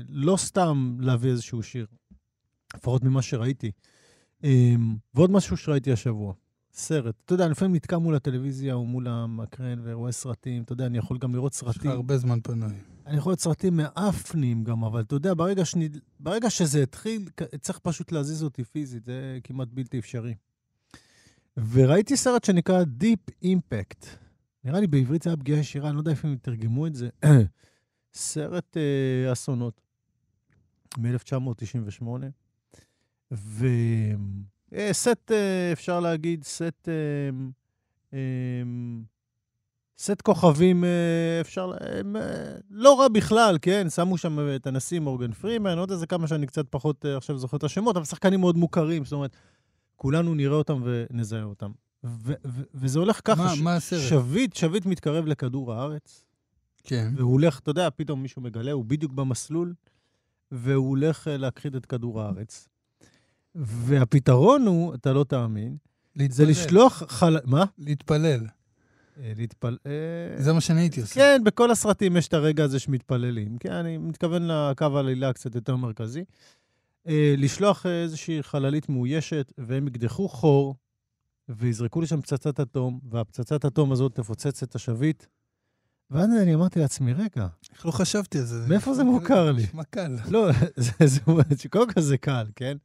לא סתם להביא איזשהו שיר, לפחות ממה שראיתי. ועוד משהו שראיתי השבוע, סרט. אתה יודע, אני לפעמים נתקע מול הטלוויזיה או מול המקרן ורואה סרטים. אתה יודע, אני יכול גם לראות יש לך סרטים. הרבה זמן פנוי. אני יכול לראות סרטים מאפנים גם, אבל אתה יודע, ברגע, שני, ברגע שזה התחיל, צריך פשוט להזיז אותי פיזית, זה כמעט בלתי אפשרי. וראיתי סרט שנקרא Deep Impact. נראה לי בעברית זה היה פגיעה ישירה, אני לא יודע איפה הם תרגמו את זה. סרט אה, אסונות מ-1998. וסט, אה, אפשר להגיד, סט... אה, אה, סט כוכבים, אה, אפשר, אה, לא רע בכלל, כן? שמו שם את הנשיא מורגן פרימן, עוד איזה כמה שאני קצת פחות אה, עכשיו זוכר את השמות, אבל שחקנים מאוד מוכרים, זאת אומרת, כולנו נראה אותם ונזהה אותם. ו- ו- וזה הולך ככה, מה- מה הסרט? שביט, שביט מתקרב לכדור הארץ, כן. והוא הולך, אתה יודע, פתאום מישהו מגלה, הוא בדיוק במסלול, והוא הולך אה, להכחיד את כדור הארץ. והפתרון הוא, אתה לא תאמין, זה להתפלל. לשלוח חל... מה? להתפלל. אה, להתפל... אה, זה מה שאני הייתי עושה. כן, בכל הסרטים יש את הרגע הזה שמתפללים. כן, אני מתכוון לקו העלילה קצת יותר מרכזי. אה, לשלוח איזושהי חללית מאוישת, והם יקדחו חור, ויזרקו לשם פצצת אטום, והפצצת אטום הזאת תפוצץ את השביט. ואז אני אמרתי לעצמי, רגע, איך לא חשבתי על זה? מאיפה זה מוכר לי? נשמע קל. לא, זה, זה, זה, קודם כל זה קל, כן?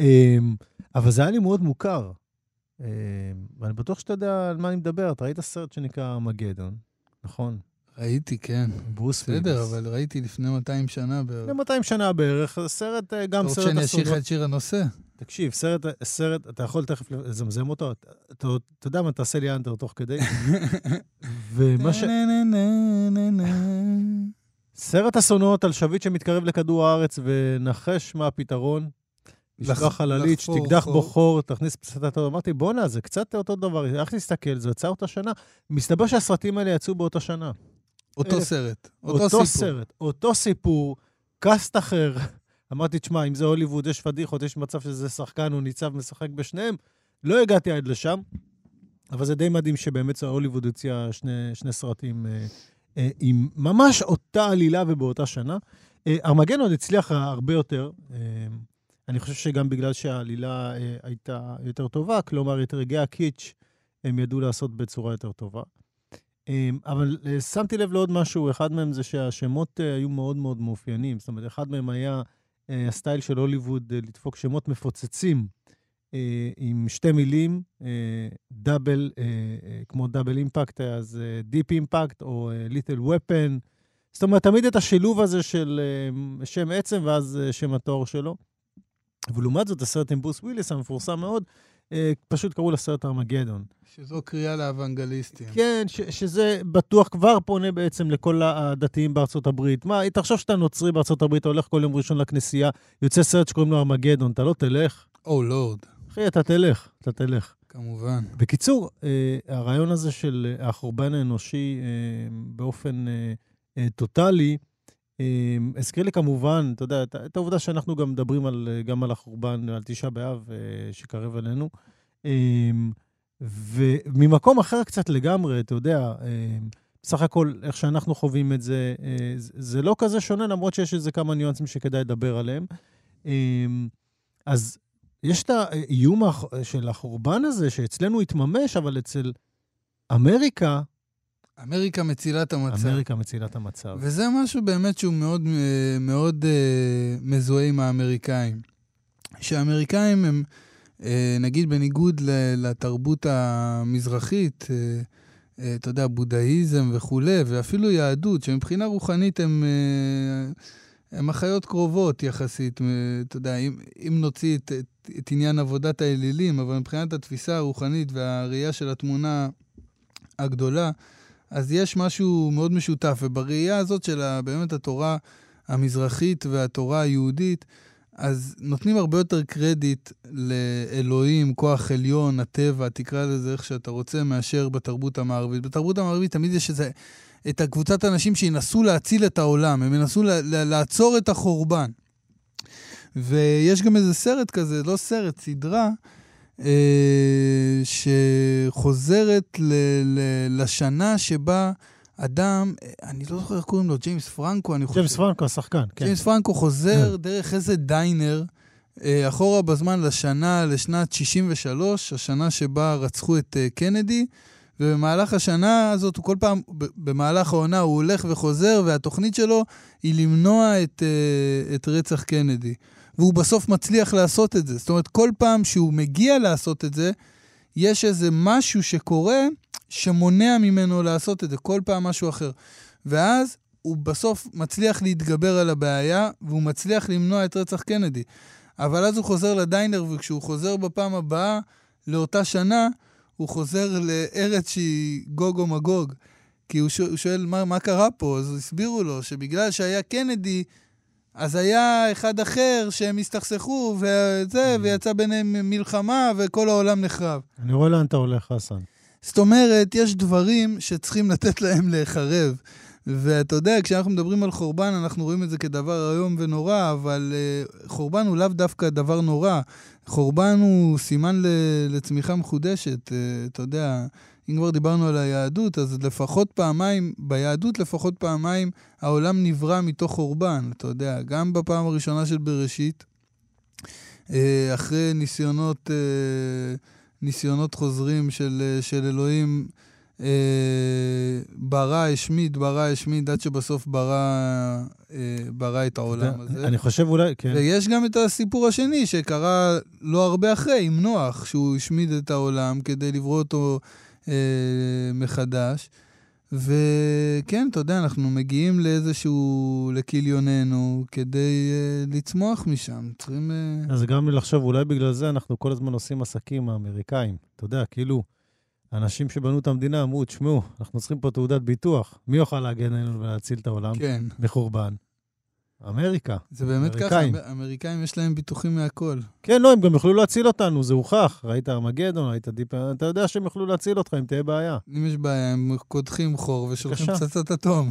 אמ, אבל זה היה לי מאוד מוכר. אמ, ואני בטוח שאתה יודע על מה אני מדבר. אתה ראית סרט שנקרא ארמגדון, נכון? ראיתי, כן. ברוס בסדר, וויליס. אבל ראיתי לפני 200 שנה בערך. לפני 200 שנה בערך, זה סרט, אה, גם אתה רוצה סרט שאני אשאיר לך. את שיר הנושא? תקשיב, סרט, סרט, אתה יכול תכף לזמזם אותו, אתה יודע מה, תעשה לי אנטר תוך כדי. ומה ש... סרט אסונות על שביט שמתקרב לכדור הארץ, ונחש מה הפתרון. לשלוח חללית, שתקדח. בו חור, תכניס פצצת אטום. אמרתי, בואנה, זה קצת אותו דבר, איך להסתכל, זה יצא אותה שנה. מסתבר שהסרטים האלה יצאו באותה שנה. אותו סרט, אותו אותו סיפור. סרט, אותו סיפור, קאסט אחר. אמרתי, תשמע, אם זה הוליווד, יש פדיחות, יש מצב שזה שחקן, הוא ניצב, משחק בשניהם. לא הגעתי עד לשם, אבל זה די מדהים שבאמת הוליווד הוציאה שני, שני סרטים אה, אה, עם ממש אותה עלילה ובאותה שנה. אה, ארמגנון הצליח הרבה יותר. אה, אני חושב שגם בגלל שהעלילה אה, הייתה יותר טובה, כלומר, את רגעי הקיץ' הם ידעו לעשות בצורה יותר טובה. אמ, אבל אה, שמתי לב לעוד משהו, אחד מהם זה שהשמות אה, היו מאוד מאוד מאופיינים. זאת אומרת, אחד מהם היה אה, הסטייל של הוליווד אה, לדפוק שמות מפוצצים אה, עם שתי מילים, אה, double, אה, אה, כמו Double Impact, אז Deep Impact או Lethal Weapon. זאת אומרת, תמיד את השילוב הזה של אה, שם עצם ואז אה, שם התואר שלו. ולעומת זאת, הסרט עם ברוס וויליס, המפורסם מאוד, אה, פשוט קראו לסרט ארמגדון. שזו קריאה לאוונגליסטים. כן, ש, שזה בטוח כבר פונה בעצם לכל הדתיים בארצות הברית. מה, תחשוב שאתה נוצרי בארצות הברית, אתה הולך כל יום ראשון לכנסייה, יוצא סרט שקוראים לו ארמגדון, אתה לא תלך? או לורד, אחי, אתה תלך, אתה תלך. כמובן. בקיצור, אה, הרעיון הזה של אה, החורבן האנושי באופן טוטאלי, הזכיר לי כמובן, אתה יודע, את, העובדה שאנחנו גם מדברים על, אה, גם על החורבן, על תשעה באב אה, שקרב אלינו. אה, וממקום אחר קצת לגמרי, אתה יודע, בסך הכל, איך שאנחנו חווים את זה, אה, זה- לא כזה שונה, למרות שיש איזה כמה ניואנסים שכדאי לדבר עליהם. אז יש את האיום של החורבן הזה, שאצלנו התממש, אבל אצל אמריקה, אמריקה מצילה את המצב. אמריקה מצילה את המצב. וזה משהו באמת שהוא מאוד, אה, מאוד אה, מזוהה עם האמריקאים. שהאמריקאים הם, אה, נגיד בניגוד לתרבות המזרחית, אתה יודע, בודהיזם וכולי, ואפילו יהדות, שמבחינה רוחנית הם, הם אחיות קרובות יחסית. אתה יודע, אם, אם נוציא את, את, את עניין עבודת האלילים, אבל מבחינת התפיסה הרוחנית והראייה של התמונה הגדולה, אז יש משהו מאוד משותף, ובראייה הזאת של באמת התורה המזרחית והתורה היהודית, אז נותנים הרבה יותר קרדיט לאלוהים, כוח עליון, הטבע, תקרא לזה איך שאתה רוצה, מאשר בתרבות המערבית. בתרבות המערבית תמיד יש איזה, את הקבוצת אנשים שינסו להציל את העולם, הם ינסו ל- ל- לעצור את החורבן. ויש גם איזה סרט כזה, לא סרט, סדרה, שחוזרת ל- ל- לשנה שבה אדם, אה, אני לא זוכר איך קוראים לו, ג'יימס פרנקו, אני חושב. ג'יימס פרנקו, השחקן, כן. ג'יימס פרנקו חוזר דרך איזה diner אה, אחורה בזמן לשנה, לשנת 63, השנה שבה רצחו את אה, קנדי, ובמהלך השנה הזאת, הוא כל פעם, במהלך העונה, הוא הולך וחוזר, והתוכנית שלו היא למנוע את, אה, את רצח קנדי. והוא בסוף מצליח לעשות את זה. זאת אומרת, כל פעם שהוא מגיע לעשות את זה, יש איזה משהו שקורה שמונע ממנו לעשות את זה, כל פעם משהו אחר. ואז הוא בסוף מצליח להתגבר על הבעיה, והוא מצליח למנוע את רצח קנדי. אבל אז הוא חוזר לדיינר, וכשהוא חוזר בפעם הבאה לאותה שנה, הוא חוזר לארץ שהיא גוג או מגוג. כי הוא שואל, מה, מה קרה פה, אז הסבירו לו שבגלל שהיה קנדי, אז היה אחד אחר שהם הסתכסכו, וזה, ויצא ביניהם מלחמה, וכל העולם נחרב. אני רואה לאן אתה הולך, חסן. זאת אומרת, יש דברים שצריכים לתת להם להיחרב. ואתה יודע, כשאנחנו מדברים על חורבן, אנחנו רואים את זה כדבר איום ונורא, אבל uh, חורבן הוא לאו דווקא דבר נורא. חורבן הוא סימן ל- לצמיחה מחודשת. Uh, אתה יודע, אם כבר דיברנו על היהדות, אז לפחות פעמיים, ביהדות לפחות פעמיים, העולם נברא מתוך חורבן. אתה יודע, גם בפעם הראשונה של בראשית, uh, אחרי ניסיונות... Uh, ניסיונות חוזרים של, אה, של אלוהים, אה, ברא, השמיד, ברא, השמיד, עד שבסוף ברא, אה, ברא את העולם הזה. אני חושב אולי, כן. ויש גם את הסיפור השני שקרה לא הרבה אחרי, עם נוח, שהוא השמיד את העולם כדי לברוא אותו אה, מחדש. וכן, אתה יודע, אנחנו מגיעים לאיזשהו, לכיליוננו, כדי uh, לצמוח משם. צריכים... Uh... אז גם לחשוב, אולי בגלל זה אנחנו כל הזמן עושים עסקים האמריקאים. אתה יודע, כאילו, אנשים שבנו את המדינה אמרו, תשמעו, אנחנו צריכים פה תעודת ביטוח. מי יוכל להגן עלינו ולהציל את העולם כן, מחורבן? אמריקה. זה באמת ככה, אמריקאים. אמ- אמריקאים יש להם ביטוחים מהכל. כן, לא, הם גם יוכלו להציל אותנו, זה הוכח. ראית ארמגדון, ראית דיפ... אתה יודע שהם יוכלו להציל אותך אם תהיה בעיה. אם יש בעיה, הם קודחים חור ושולחים. פצצת אטום.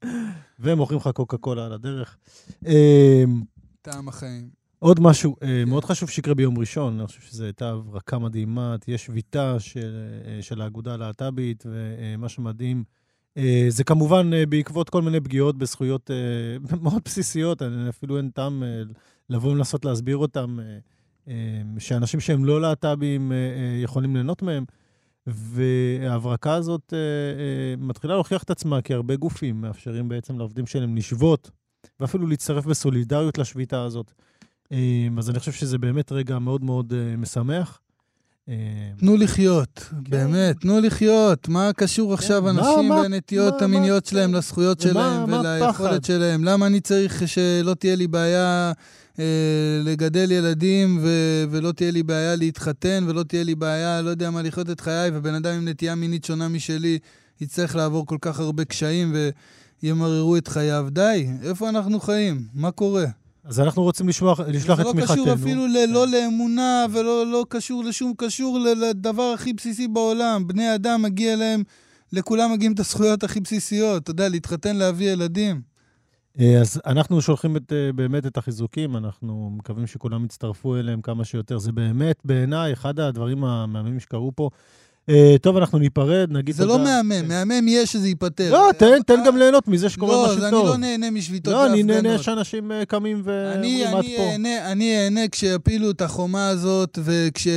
והם מוכרים לך קוקה קולה על הדרך. אה, טעם החיים. עוד משהו אה, מאוד חשוב שיקרה ביום ראשון, אני חושב שזו הייתה הברקה מדהימה, תהיה שביתה של, אה, של האגודה הלהט"בית, ומה שמדהים, זה כמובן אה, בעקבות כל מיני פגיעות בזכויות אה, מאוד בסיסיות, אפילו אין טעם אה, לבוא ולנסות להסביר אותם, אה, אה, שאנשים שהם לא להט"בים אה, אה, יכולים ליהנות מהם. וההברקה הזאת אה, אה, מתחילה להוכיח את עצמה, כי הרבה גופים מאפשרים בעצם לעובדים שלהם לשבות, ואפילו להצטרף בסולידריות לשביתה הזאת. אה, אז אני חושב שזה באמת רגע מאוד מאוד אה, משמח. אה, תנו לחיות, באמת, תנו לחיות. מה קשור עכשיו כן. מה- אנשים והנטיות המיניות שלהם לזכויות ומה- שלהם? וליכולת שלהם? למה אני צריך שלא תהיה לי בעיה אה, לגדל ילדים ו- ולא תהיה לי בעיה להתחתן ולא תהיה לי בעיה, לא יודע מה, לחיות את חיי, ובן אדם עם נטייה מינית שונה משלי יצטרך לעבור כל כך הרבה קשיים וימררו את חייו? די, איפה אנחנו חיים? מה קורה? אז אנחנו רוצים לשלוח, לשלוח את זה לא תמיכתנו. קשור אפילו ל- לא לאמונה ולא לא קשור לשום קשור לדבר הכי בסיסי בעולם. בני אדם מגיע להם, לכולם מגיעים את הזכויות הכי בסיסיות. אתה יודע, להתחתן, להביא ילדים. אה, אז אנחנו שולחים את, אה, באמת את החיזוקים, אנחנו מקווים שכולם יצטרפו אליהם כמה שיותר. זה באמת, בעיניי, אחד הדברים המהממים שקרו פה. אה, טוב, אנחנו ניפרד, נגיד זה לא תודה. מהמם, כן. מהמם יהיה שזה ייפתר. לא, תן, תן אה, גם ליהנות מזה שקורה לא, משהו אז אני טוב. לא נהנה משביתות לא, אני והפגנות. נהנה שאנשים אה, קמים אני, ואומרים, אני, פה. אני אהנה כשיפילו את החומה הזאת, וכש...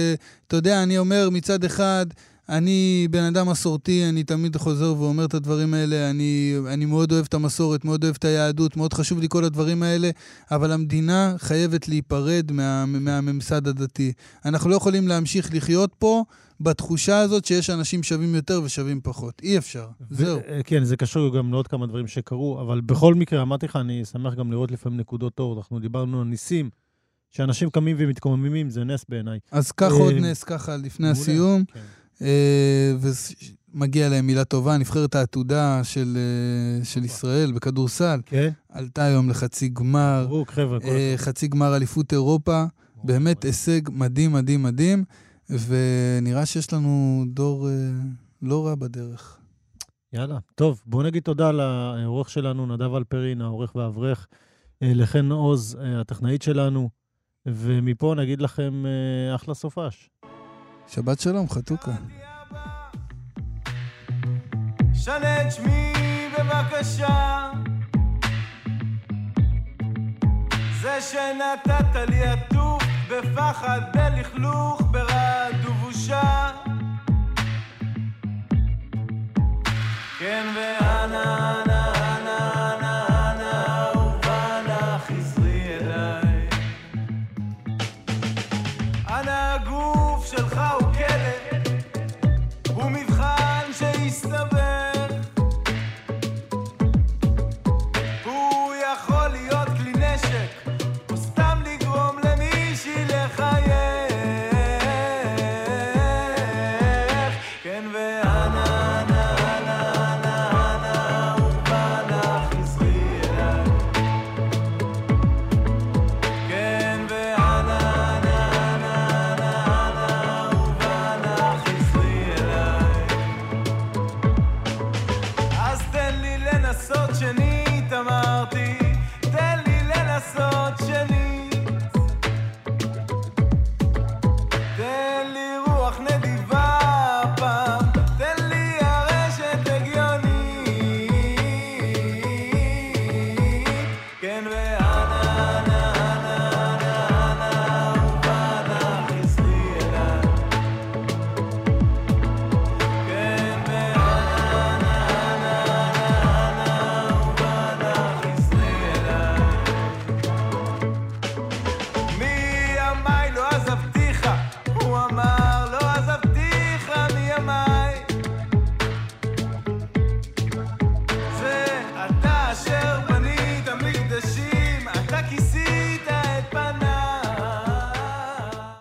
אתה יודע, אני אומר מצד אחד, אני בן אדם מסורתי, אני תמיד חוזר ואומר את הדברים האלה. אני, אני מאוד אוהב את המסורת, מאוד אוהב את היהדות, מאוד חשוב לי כל הדברים האלה, אבל המדינה חייבת להיפרד מה, מהממסד הדתי. אנחנו לא יכולים להמשיך לחיות פה בתחושה הזאת שיש אנשים שווים יותר ושווים פחות. אי אפשר. ו- זהו. אה, כן, זה קשור גם לעוד כמה דברים שקרו, אבל בכל מקרה, אמרתי לך, אני שמח גם לראות לפעמים נקודות אור. אנחנו דיברנו על ניסים, שאנשים קמים ומתקוממים, זה נס בעיניי. אז קח אה, עוד נס ככה לפני. הסיום. כן. אה, ומגיע להם מילה טובה. נבחרת העתודה של, אה, של ישראל בכדורסל כן? עלתה היום לחצי גמר, אה. חצי גמר אליפות אירופה. באמת הישג מדהים, מדהים, מדהים, ונראה שיש לנו דור אה, לא רע בדרך. יאללה. טוב, בואו נגיד תודה לעורך שלנו, נדב אלפרין, העורך והאברך, אה, לחן עוז, אה, הטכנאית שלנו, ומפה נגיד לכם אה, אחלה סופש. שבת שלום, חתוכה. שנה את שמי בבקשה זה שנתת לי עטוף בפחד, בלכלוך, ברעד future.